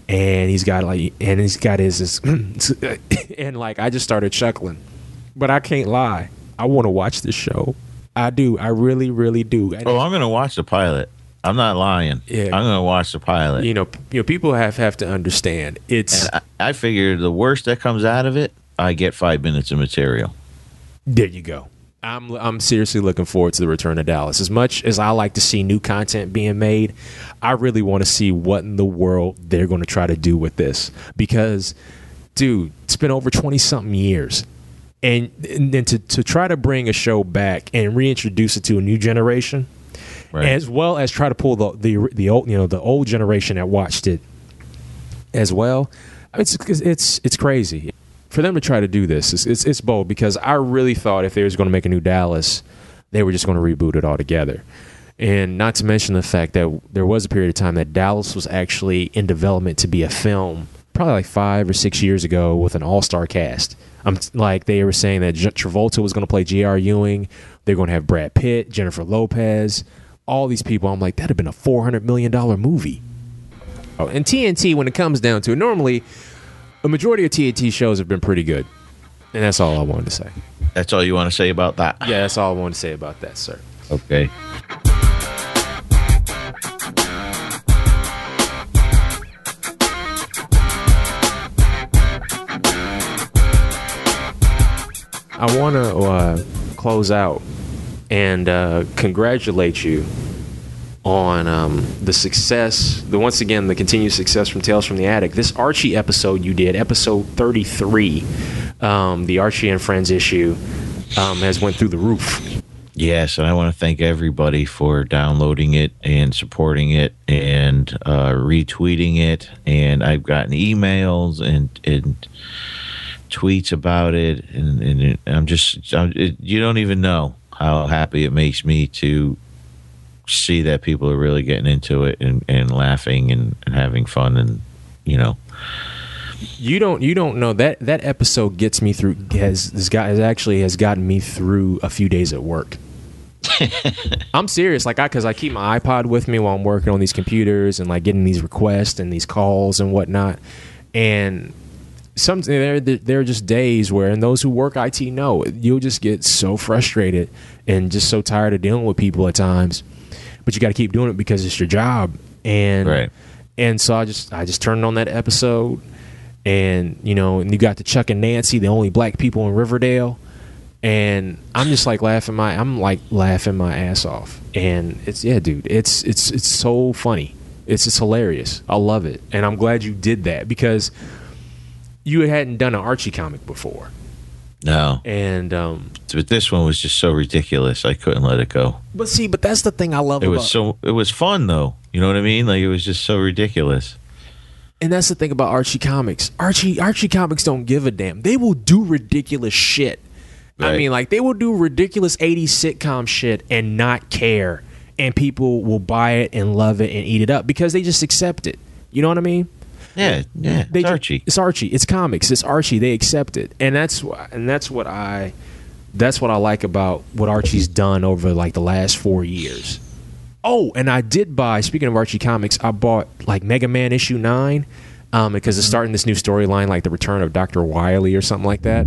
Speaker 2: and he's got like and he's got his, his and like I just started chuckling, but I can't lie, I want to watch this show. I do. I really, really do. And,
Speaker 3: Oh, I'm going to watch the pilot. I'm not lying.
Speaker 2: Yeah.
Speaker 3: I'm going to watch the pilot.
Speaker 2: you know, you know, people have have to understand. It's
Speaker 3: And I, I figure the worst that comes out of it, I get five minutes of material.
Speaker 2: there. You go. I'm I'm seriously looking forward to the return of Dallas. As much as I like to see new content being made, I really want to see what in the world they're going to try to do with this because, dude, it's been over twenty something years. And, and then to, to try to bring a show back and reintroduce it to a new generation,
Speaker 3: Right.
Speaker 2: as well as try to pull the the the old you know the old generation that watched it as well. It's it's it's crazy for them to try to do this. It's it's, it's bold because I really thought if they was going to make a new Dallas, they were just going to reboot it altogether. And not to mention the fact that there was a period of time that Dallas was actually in development to be a film, probably like five or six years ago, with an all-star cast. I'm like they were saying that Travolta was going to play J.R. Ewing. They're going to have Brad Pitt, Jennifer Lopez, all these people. I'm like, that'd have been a four hundred million dollar movie. Oh, and TNT, when it comes down to it, normally a majority of TAT shows have been pretty good, and that's all I wanted to say.
Speaker 3: That's all you want to say about that?
Speaker 2: Yeah, that's all I wanted to say about that, sir.
Speaker 3: Okay.
Speaker 2: I want to uh, close out and uh, congratulate you on um, the success, the once again the continued success from Tales from the Attic. This Archie episode you did, episode thirty three, um, the Archie and Friends issue, um, has went through the roof.
Speaker 3: Yes, and I want to thank everybody for downloading it and supporting it and uh, retweeting it. And I've gotten emails and and tweets about it, and, and I'm just I'm, it, you don't even know how happy it makes me to see that people are really getting into it and, and laughing and, and having fun and you know.
Speaker 2: You don't you don't know that that episode gets me through has this guy has actually has gotten me through a few days at work. I'm serious, like I because I keep my iPod with me while I'm working on these computers and like getting these requests and these calls and whatnot, and some there there are just days where and those who work IT know you'll just get so frustrated and just so tired of dealing with people at times, but you got to keep doing it because it's your job. And
Speaker 3: Right.
Speaker 2: and so I just I just turned on that episode and you know and you got the Chuck and Nancy the only black people in Riverdale. And I'm just like laughing my I'm like laughing my ass off. And it's yeah dude it's it's it's so funny. It's just hilarious. I love it. And I'm glad you did that because you hadn't done an Archie comic before
Speaker 3: no
Speaker 2: and um
Speaker 3: but this one was just so ridiculous I couldn't let it go
Speaker 2: but see but that's the thing I love
Speaker 3: it
Speaker 2: about
Speaker 3: was so it was fun though you know what I mean like it was just so ridiculous
Speaker 2: And that's the thing about Archie comics. Archie Archie comics don't give a damn. They will do ridiculous shit. I mean, like they will do ridiculous 80s sitcom shit and not care. And people will buy it and love it and eat it up because they just accept it. You know what I mean?
Speaker 3: Yeah yeah
Speaker 2: They
Speaker 3: it's Archie
Speaker 2: It's Archie. It's comics. It's Archie. They accept it. And that's why and that's what I that's what I like about what Archie's done over like the last 4 years. Oh, and I did buy. Speaking of Archie comics, I bought like Mega Man issue nine um, because it's starting this new storyline, like the return of Doctor Wily or something like that.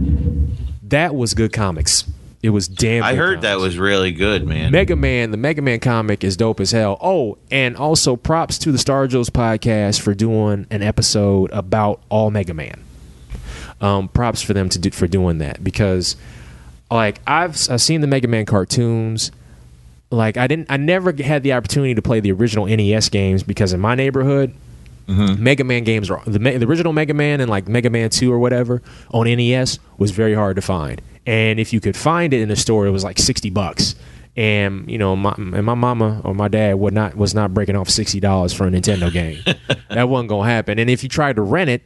Speaker 2: That was good comics. It was damn.
Speaker 3: I heard that was really good man
Speaker 2: Mega Man. The Mega Man comic is dope as hell. Oh, and also props to the Star Joe's podcast for doing an episode about all Mega Man. Um, props for them to do for doing that because, like, I've I've seen the Mega Man cartoons. Like, I didn't, I never had the opportunity to play the original NES games because in my neighborhood, Mega Man games are the, the original Mega Man and like Mega Man Two or whatever on NES was very hard to find. And if you could find it in a store, it was like sixty bucks. And you know, my and my mama or my dad would not was not breaking off sixty dollars for a Nintendo game. that wasn't gonna happen. And if you tried to rent it,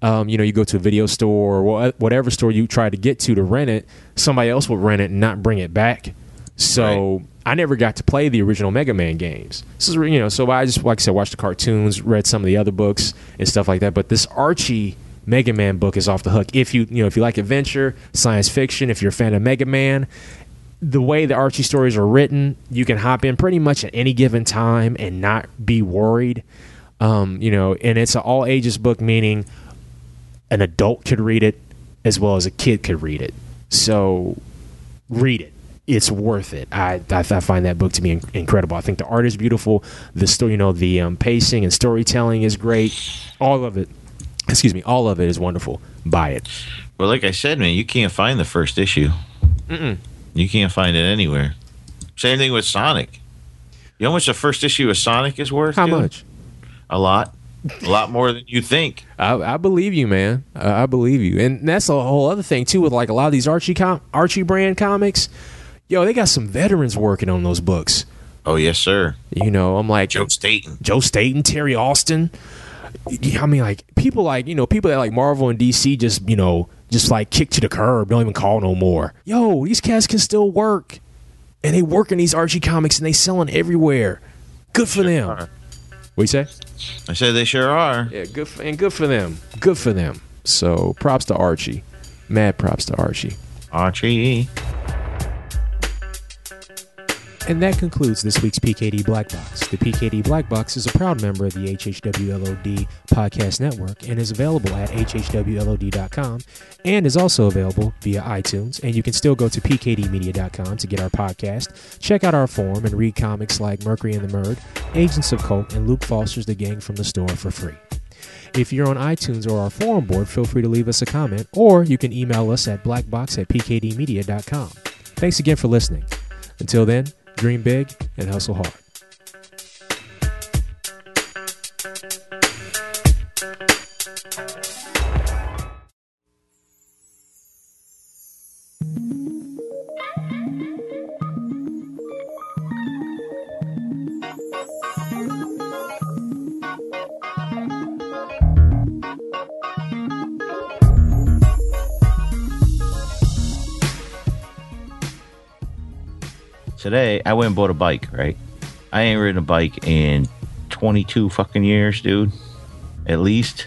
Speaker 2: um, you know, you go to a video store or whatever store you try to get to to rent it, somebody else would rent it and not bring it back. So I never got to play the original Mega Man games. This is you know, so I just like I said, watched the cartoons, read some of the other books and stuff like that. But this Archie Mega Man book is off the hook. If you you know if you like adventure, science fiction, if you're a fan of Mega Man, the way the Archie stories are written, you can hop in pretty much at any given time and not be worried. Um, you know, and it's an all ages book, meaning an adult could read it as well as a kid could read it. So read it. It's worth it. I, I, I find that book to be in- incredible. I think the art is beautiful. The story, you know, the um, pacing and storytelling is great. All of it, excuse me, all of it is wonderful. Buy it.
Speaker 3: Well, like I said, man, you can't find the first issue. You can't find it anywhere. Same thing with Sonic. You know how much the first issue of Sonic is worth?
Speaker 2: How
Speaker 3: dude?
Speaker 2: much?
Speaker 3: A lot. A lot more than you think.
Speaker 2: I, I believe you, man. I, I believe you, and that's a whole other thing too. With like a lot of these Archie com- Archie brand comics, yo, they got some veterans working on those books.
Speaker 3: Oh yes, sir.
Speaker 2: You know, I'm like
Speaker 3: Joe Staton.
Speaker 2: Joe Staton, Terry Austin. I mean, like people like you know people that like Marvel and DC just you know just like kick to the curb, don't even call no more. Yo, these cats can still work, and they work in these Archie comics and they selling everywhere. Good for them.
Speaker 3: are.
Speaker 2: What you say?
Speaker 3: I said they sure are.
Speaker 2: Yeah, good for, and good for them. Good for them. So props to Archie. Mad props to Archie.
Speaker 3: Archie.
Speaker 2: And that concludes this week's PKD Black Box. The PKD Black Box is a proud member of the HHWLOD Podcast Network and is available at hhwlod.com and is also available via iTunes. And you can still go to pkdmedia.com to get our podcast, check out our forum, and read comics like Mercury and the Murd, Agents of Colt, and Luke Foster's The Gang from the Store for free. If you're on iTunes or our forum board, feel free to leave us a comment, or you can email us at blackbox at pkdmedia.com. Thanks again for listening. Until then, dream big and hustle hard.
Speaker 3: Today I went and bought a bike. Right. I ain't ridden a bike in 22 fucking years, dude. At least.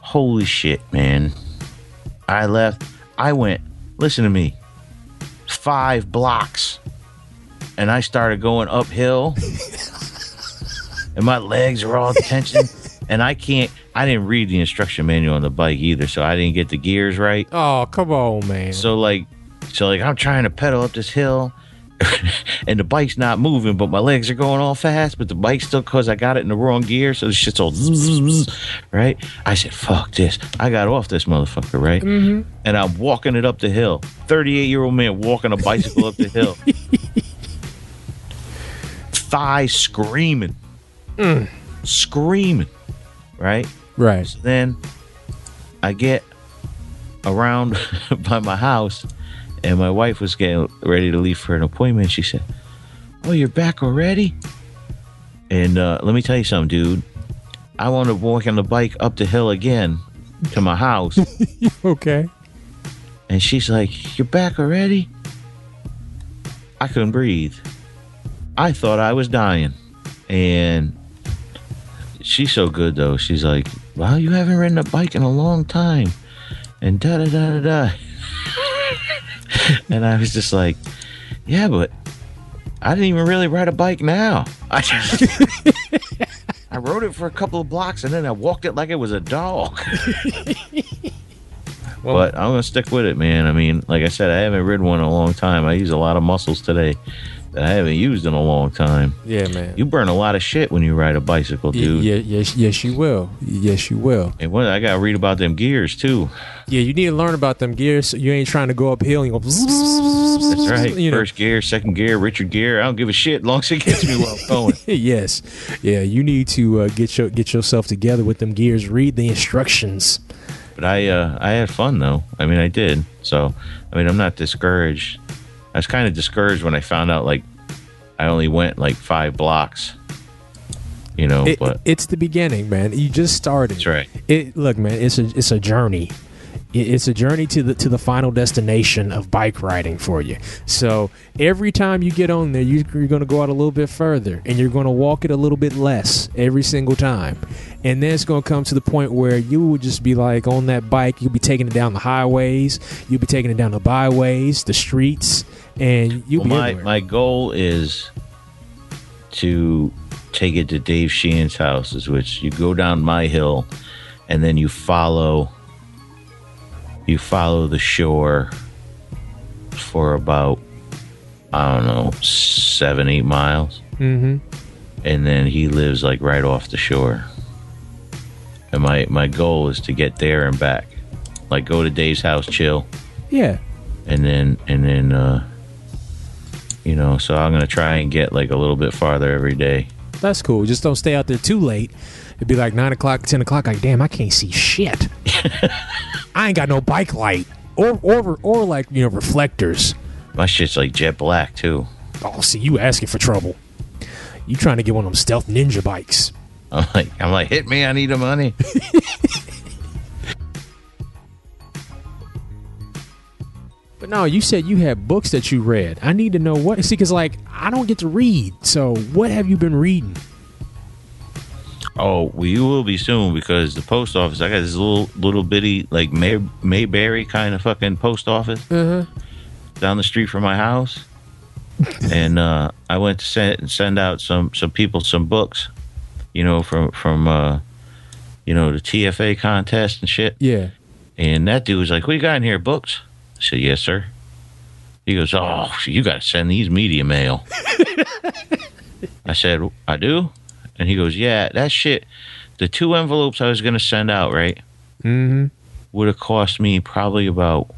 Speaker 3: Holy shit, man. I left. I went. Listen to me. Five blocks, and I started going uphill, and my legs are all tension, and I can't. I didn't read the instruction manual on the bike either, so I didn't get the gears right.
Speaker 2: Oh, come on, man.
Speaker 3: So like, so like, I'm trying to pedal up this hill, and the bike's not moving, but my legs are going all fast. But the bike still, cause I got it in the wrong gear, so the shit's all zzz, zzz, zzz, right. I said, "Fuck this!" I got off this motherfucker, right? Mm-hmm. And I'm walking it up the hill. Thirty-eight year old man walking a bicycle up the hill, thigh screaming, screaming, right?
Speaker 2: right.
Speaker 3: So then I get around by my house, and my wife was getting ready to leave for an appointment. She said, "Oh, you're back already?" And uh, let me tell you something, dude. I want to walk on the bike up the hill again to my house,
Speaker 2: Okay.
Speaker 3: and she's like, "You're back already?" I couldn't breathe. I thought I was dying, and she's so good though. She's like, "Well, you haven't ridden a bike in a long time," and da da da da da. and I was just like, "Yeah, but I didn't even really ride a bike now. I I rode it for a couple of blocks and then I walked it like it was a dog." but I'm gonna stick with it, man. I mean, like I said, I haven't ridden one in a long time. I use a lot of muscles today. That I haven't used in a long time.
Speaker 2: Yeah, man.
Speaker 3: You burn a lot of shit when you ride a bicycle, dude.
Speaker 2: yeah, yes, yes, you will. Yes, you will.
Speaker 3: And what I gotta read about them gears too.
Speaker 2: Yeah, you need to learn about them gears. So you ain't trying to go uphill and go.
Speaker 3: That's right.
Speaker 2: You know.
Speaker 3: First gear, second gear, Richard Gere. I don't give a shit. Long as it gets me I'm going.
Speaker 2: yes, yeah. You need to uh, get your get yourself together with them gears. Read the instructions.
Speaker 3: But I uh, I had fun though. I mean, I did. So I mean, I'm not discouraged. I was kind of discouraged when I found out like I only went like five blocks. You know,
Speaker 2: It-
Speaker 3: but
Speaker 2: it's the beginning, man. You just started.
Speaker 3: that's right.
Speaker 2: It look, man. It's a it's a journey. It's a journey to the to the final destination of bike riding for you. So every time you get on there, you, you're going to go out a little bit further, and you're going to walk it a little bit less every single time. And then it's going to come to the point where you will just be like on that bike. You'll be taking it down the highways. You'll be taking it down the byways, the streets, and you'll
Speaker 3: Well, my
Speaker 2: everywhere.
Speaker 3: my goal is to take it to Dave Sheehan's houses, which you go down my hill, and then you follow. You follow the shore for about I don't know seven eight miles,
Speaker 2: mm-hmm.
Speaker 3: and then he lives like right off the shore. And my my goal is to get there and back, like go to Dave's house, chill,
Speaker 2: Yeah.
Speaker 3: and then and then uh you know so i'm gonna try and get like a little bit farther every day
Speaker 2: That's cool. Just don't stay out there too late. It'd be like nine o'clock, ten o'clock. Like, damn, I can't see shit. I ain't got no bike light, or or or like you know reflectors.
Speaker 3: my shit's like jet black too
Speaker 2: Oh, see, you asking for trouble. You trying to get one of them stealth ninja bikes?
Speaker 3: i'm like i'm like hit me i need the money
Speaker 2: But no, you said you had books that you read. I need to know what. See, because like I don't get to read. So what have you been reading?
Speaker 3: oh well you will be soon because the post office i got this little little bitty like May, mayberry kind of fucking post office
Speaker 2: Uh huh.
Speaker 3: down the street from my house and uh i went to send send out some some people some books you know from from uh you know the tfa contest and shit
Speaker 2: Yeah.
Speaker 3: And that dude was like, What you got in here? Books? I said, Yes, sir. He goes, Oh, you got to send these media mail. I said, I do? And he goes, Yeah, that shit. The two envelopes I was going to send out, right,
Speaker 2: Mm-hmm.
Speaker 3: would have cost me probably about,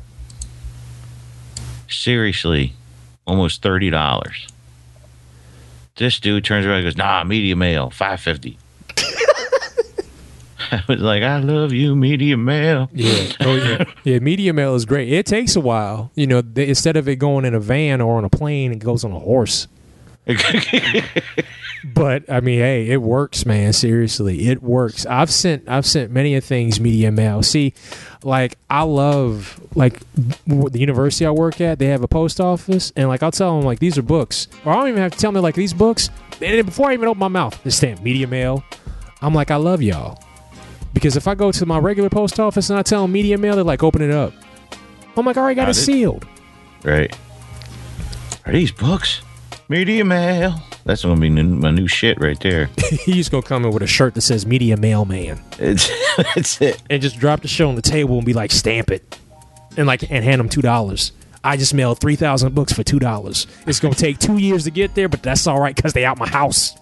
Speaker 3: seriously, almost $30. This dude turns around and goes, Nah, media mail, 550 I was like, I love you, media mail.
Speaker 2: Yeah. Oh yeah. yeah. Media mail is great. It takes a while. You know, they, instead of it going in a van or on a plane, it goes on a horse. But I mean, hey, it works, man. Seriously, it works. I've sent I've sent many of things media mail. See, like I love like the university I work at. They have a post office, and like I'll tell them like these are books, or I don't even have to tell them like these books. And before I even open my mouth, they stamp media mail. I'm like, I love y'all because if I go to my regular post office and I tell them media mail, they're like, open it up. I'm like, I already got
Speaker 3: Got
Speaker 2: it
Speaker 3: it.
Speaker 2: sealed.
Speaker 3: Right. Are these books? Media mail. That's gonna be new- my new shit right there.
Speaker 2: He's gonna come in with a shirt that says media mailman.
Speaker 3: It's that's it.
Speaker 2: and just drop the show on the table and be like, stamp it, and like and hand them two dollars. I just mailed three thousand books for two dollars. It's gonna take two years to get there, but that's all right because they out my house.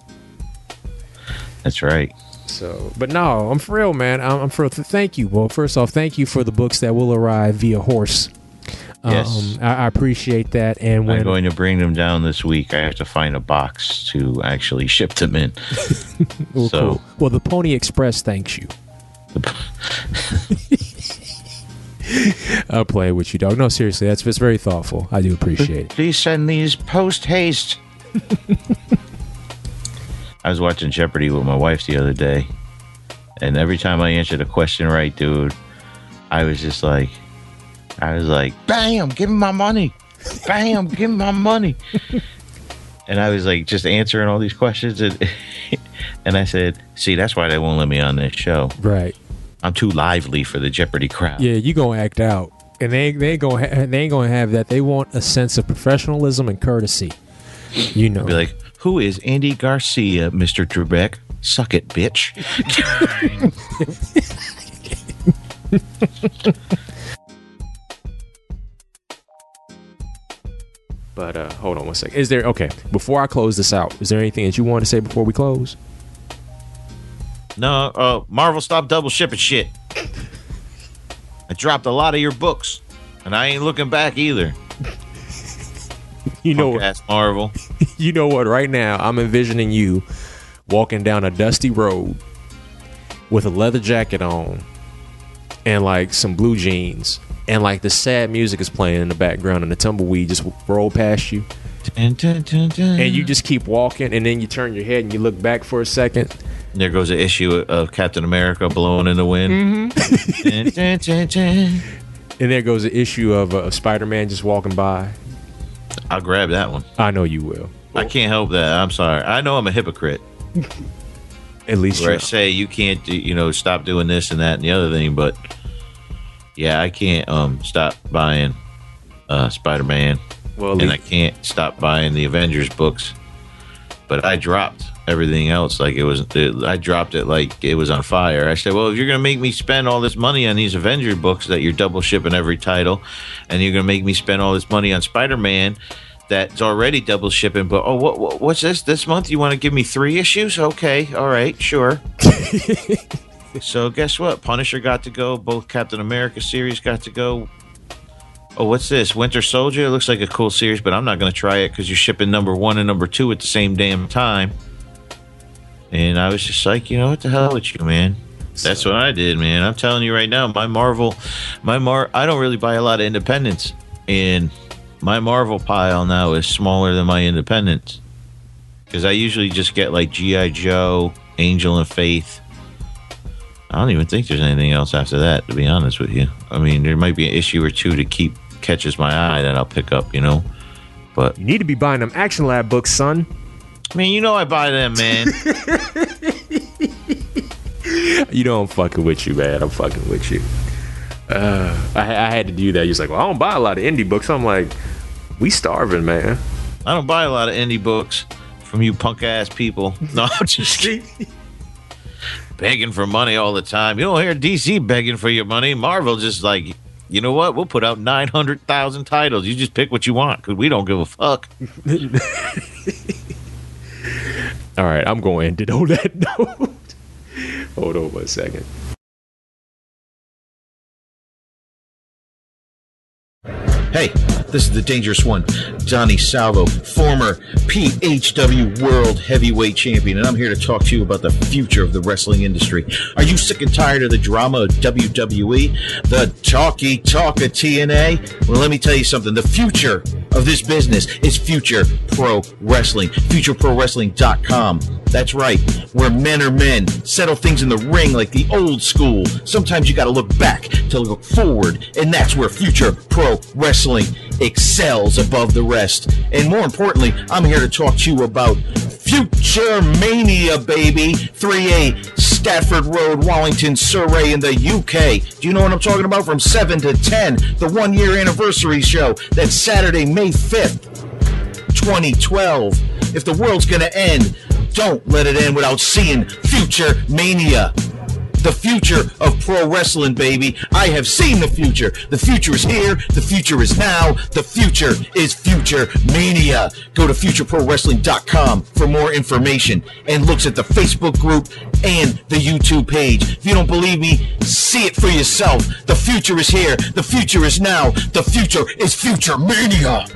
Speaker 3: That's right.
Speaker 2: So, but no, I'm for real, man. I'm, I'm for real. Thank you. Well, first off, thank you for the books that will arrive via horse.
Speaker 3: Yes.
Speaker 2: Um, I, I appreciate that. And
Speaker 3: I'm going to bring them down this week. I have to find a box to actually ship them in.
Speaker 2: well,
Speaker 3: so-
Speaker 2: cool. well, the Pony Express thanks you. I'll play with you, dog. No, seriously, that's that's very thoughtful. I do appreciate it.
Speaker 3: Please send these post haste. I was watching Jeopardy with my wife the other day, and every time I answered a question right, dude, I was just like, I was like, bam, give me my money. Bam, give me my money. and I was like, just answering all these questions. And, and I said, see, that's why they won't let me on this show.
Speaker 2: Right.
Speaker 3: I'm too lively for the Jeopardy crowd.
Speaker 2: Yeah, you gonna act out, and they they ain't gonna ha- they ain't gonna have that. They want a sense of professionalism and courtesy. You know,
Speaker 3: Be like, who is Andy Garcia, Mr. Trebek? Suck it, bitch.
Speaker 2: But uh, hold on one second. Is there okay? Before I close this out, is there anything that you want to say before we close?
Speaker 3: No, uh, Marvel, stop double shipping shit. I dropped a lot of your books, and I ain't looking back either.
Speaker 2: You know,
Speaker 3: ass Marvel.
Speaker 2: you know what? Right now, I'm envisioning you walking down a dusty road with a leather jacket on and like some blue jeans, and like the sad music is playing in the background, and the tumbleweed just roll past you,
Speaker 3: Dun, dun, dun,
Speaker 2: and you just keep walking, and then you turn your head and you look back for a second.
Speaker 3: There goes an issue of Captain America blowing in the wind. Dun.
Speaker 2: And there goes the issue of uh, Spider-Man just walking by.
Speaker 3: I'll grab that one.
Speaker 2: I know you will.
Speaker 3: I can't help that. I'm sorry. I know I'm a hypocrite.
Speaker 2: At least
Speaker 3: Where I say you can't, do, you know, stop doing this and that and the other thing, but yeah, I can't um stop buying uh Spider-Man,
Speaker 2: well,
Speaker 3: and I can't stop buying the Avengers books. But I dropped everything else like it was. It, I dropped it like it was on fire. I said, "Well, if you're gonna make me spend all this money on these Avenger books that you're double shipping every title, and you're gonna make me spend all this money on Spider-Man." That's already double shipping, but oh, what, what what's this this month? You want to give me three issues? Okay, all right, sure. so guess what? Punisher got to go. Both Captain America series got to go. Oh, what's this? Winter Soldier? It looks like a cool series, but I'm not going to try it because you're shipping number one and number two at the same damn time. And I was just like, you know, what the hell with you, man? That's what I did, man. I'm telling you right now, my Marvel, my Mar, I don't really buy a lot of independents, and my Marvel pile now is smaller than my independents because I usually just get like GI Joe, Angel and Faith. I don't even think there's anything else after that, to be honest with you. I mean, there might be an issue or two to keep catches my eye that I'll pick up, you know. But
Speaker 2: you need to be buying them Action Lab books, son.
Speaker 3: I mean, you know, I buy them, man.
Speaker 2: You know I'm fucking with you, man. I'm fucking with you. Uh, I, I had to do that. He's like, well, I don't buy a lot of indie books. I'm like, we starving, man.
Speaker 3: I don't buy a lot of indie books from you punk ass people. No, I'm just kidding. begging for money all the time. You don't hear DC begging for your money. Marvel just like, you know what? We'll put out 900,000 titles. You just pick what you want because we don't give a fuck.
Speaker 2: All right, I'm going to end it on that note. Hold on one second.
Speaker 1: Hey, this is the dangerous one, Donny Salvo, former PHW World Heavyweight Champion, and I'm here to talk to you about the future of the wrestling industry. Are you sick and tired of the drama of WWE, the talky talk of TNA? Well, let me tell you something. The future of this business is Future Pro Wrestling, FutureProWrestling.com. That's right, where men are men, settle things in the ring like the old school. Sometimes you got to look back to look forward, and that's where Future Pro Wrestling excels above the rest. And more importantly, I'm here to talk to you about Future Mania, baby. 3A Stafford Road, Wallington, Surrey in the UK. Do you know what I'm talking about? From 7 to 10, the one year anniversary show. That's Saturday, May 5th. 2012. If the world's gonna end, don't let it end without seeing Future Mania. The future of pro wrestling, baby. I have seen the future. The future is here. The future is now. The future is Future Mania. Go to futureprowrestling.com for more information and looks at the Facebook group and the YouTube page. If you don't believe me, see it for yourself. The future is here. The future is now. The future is Future Mania.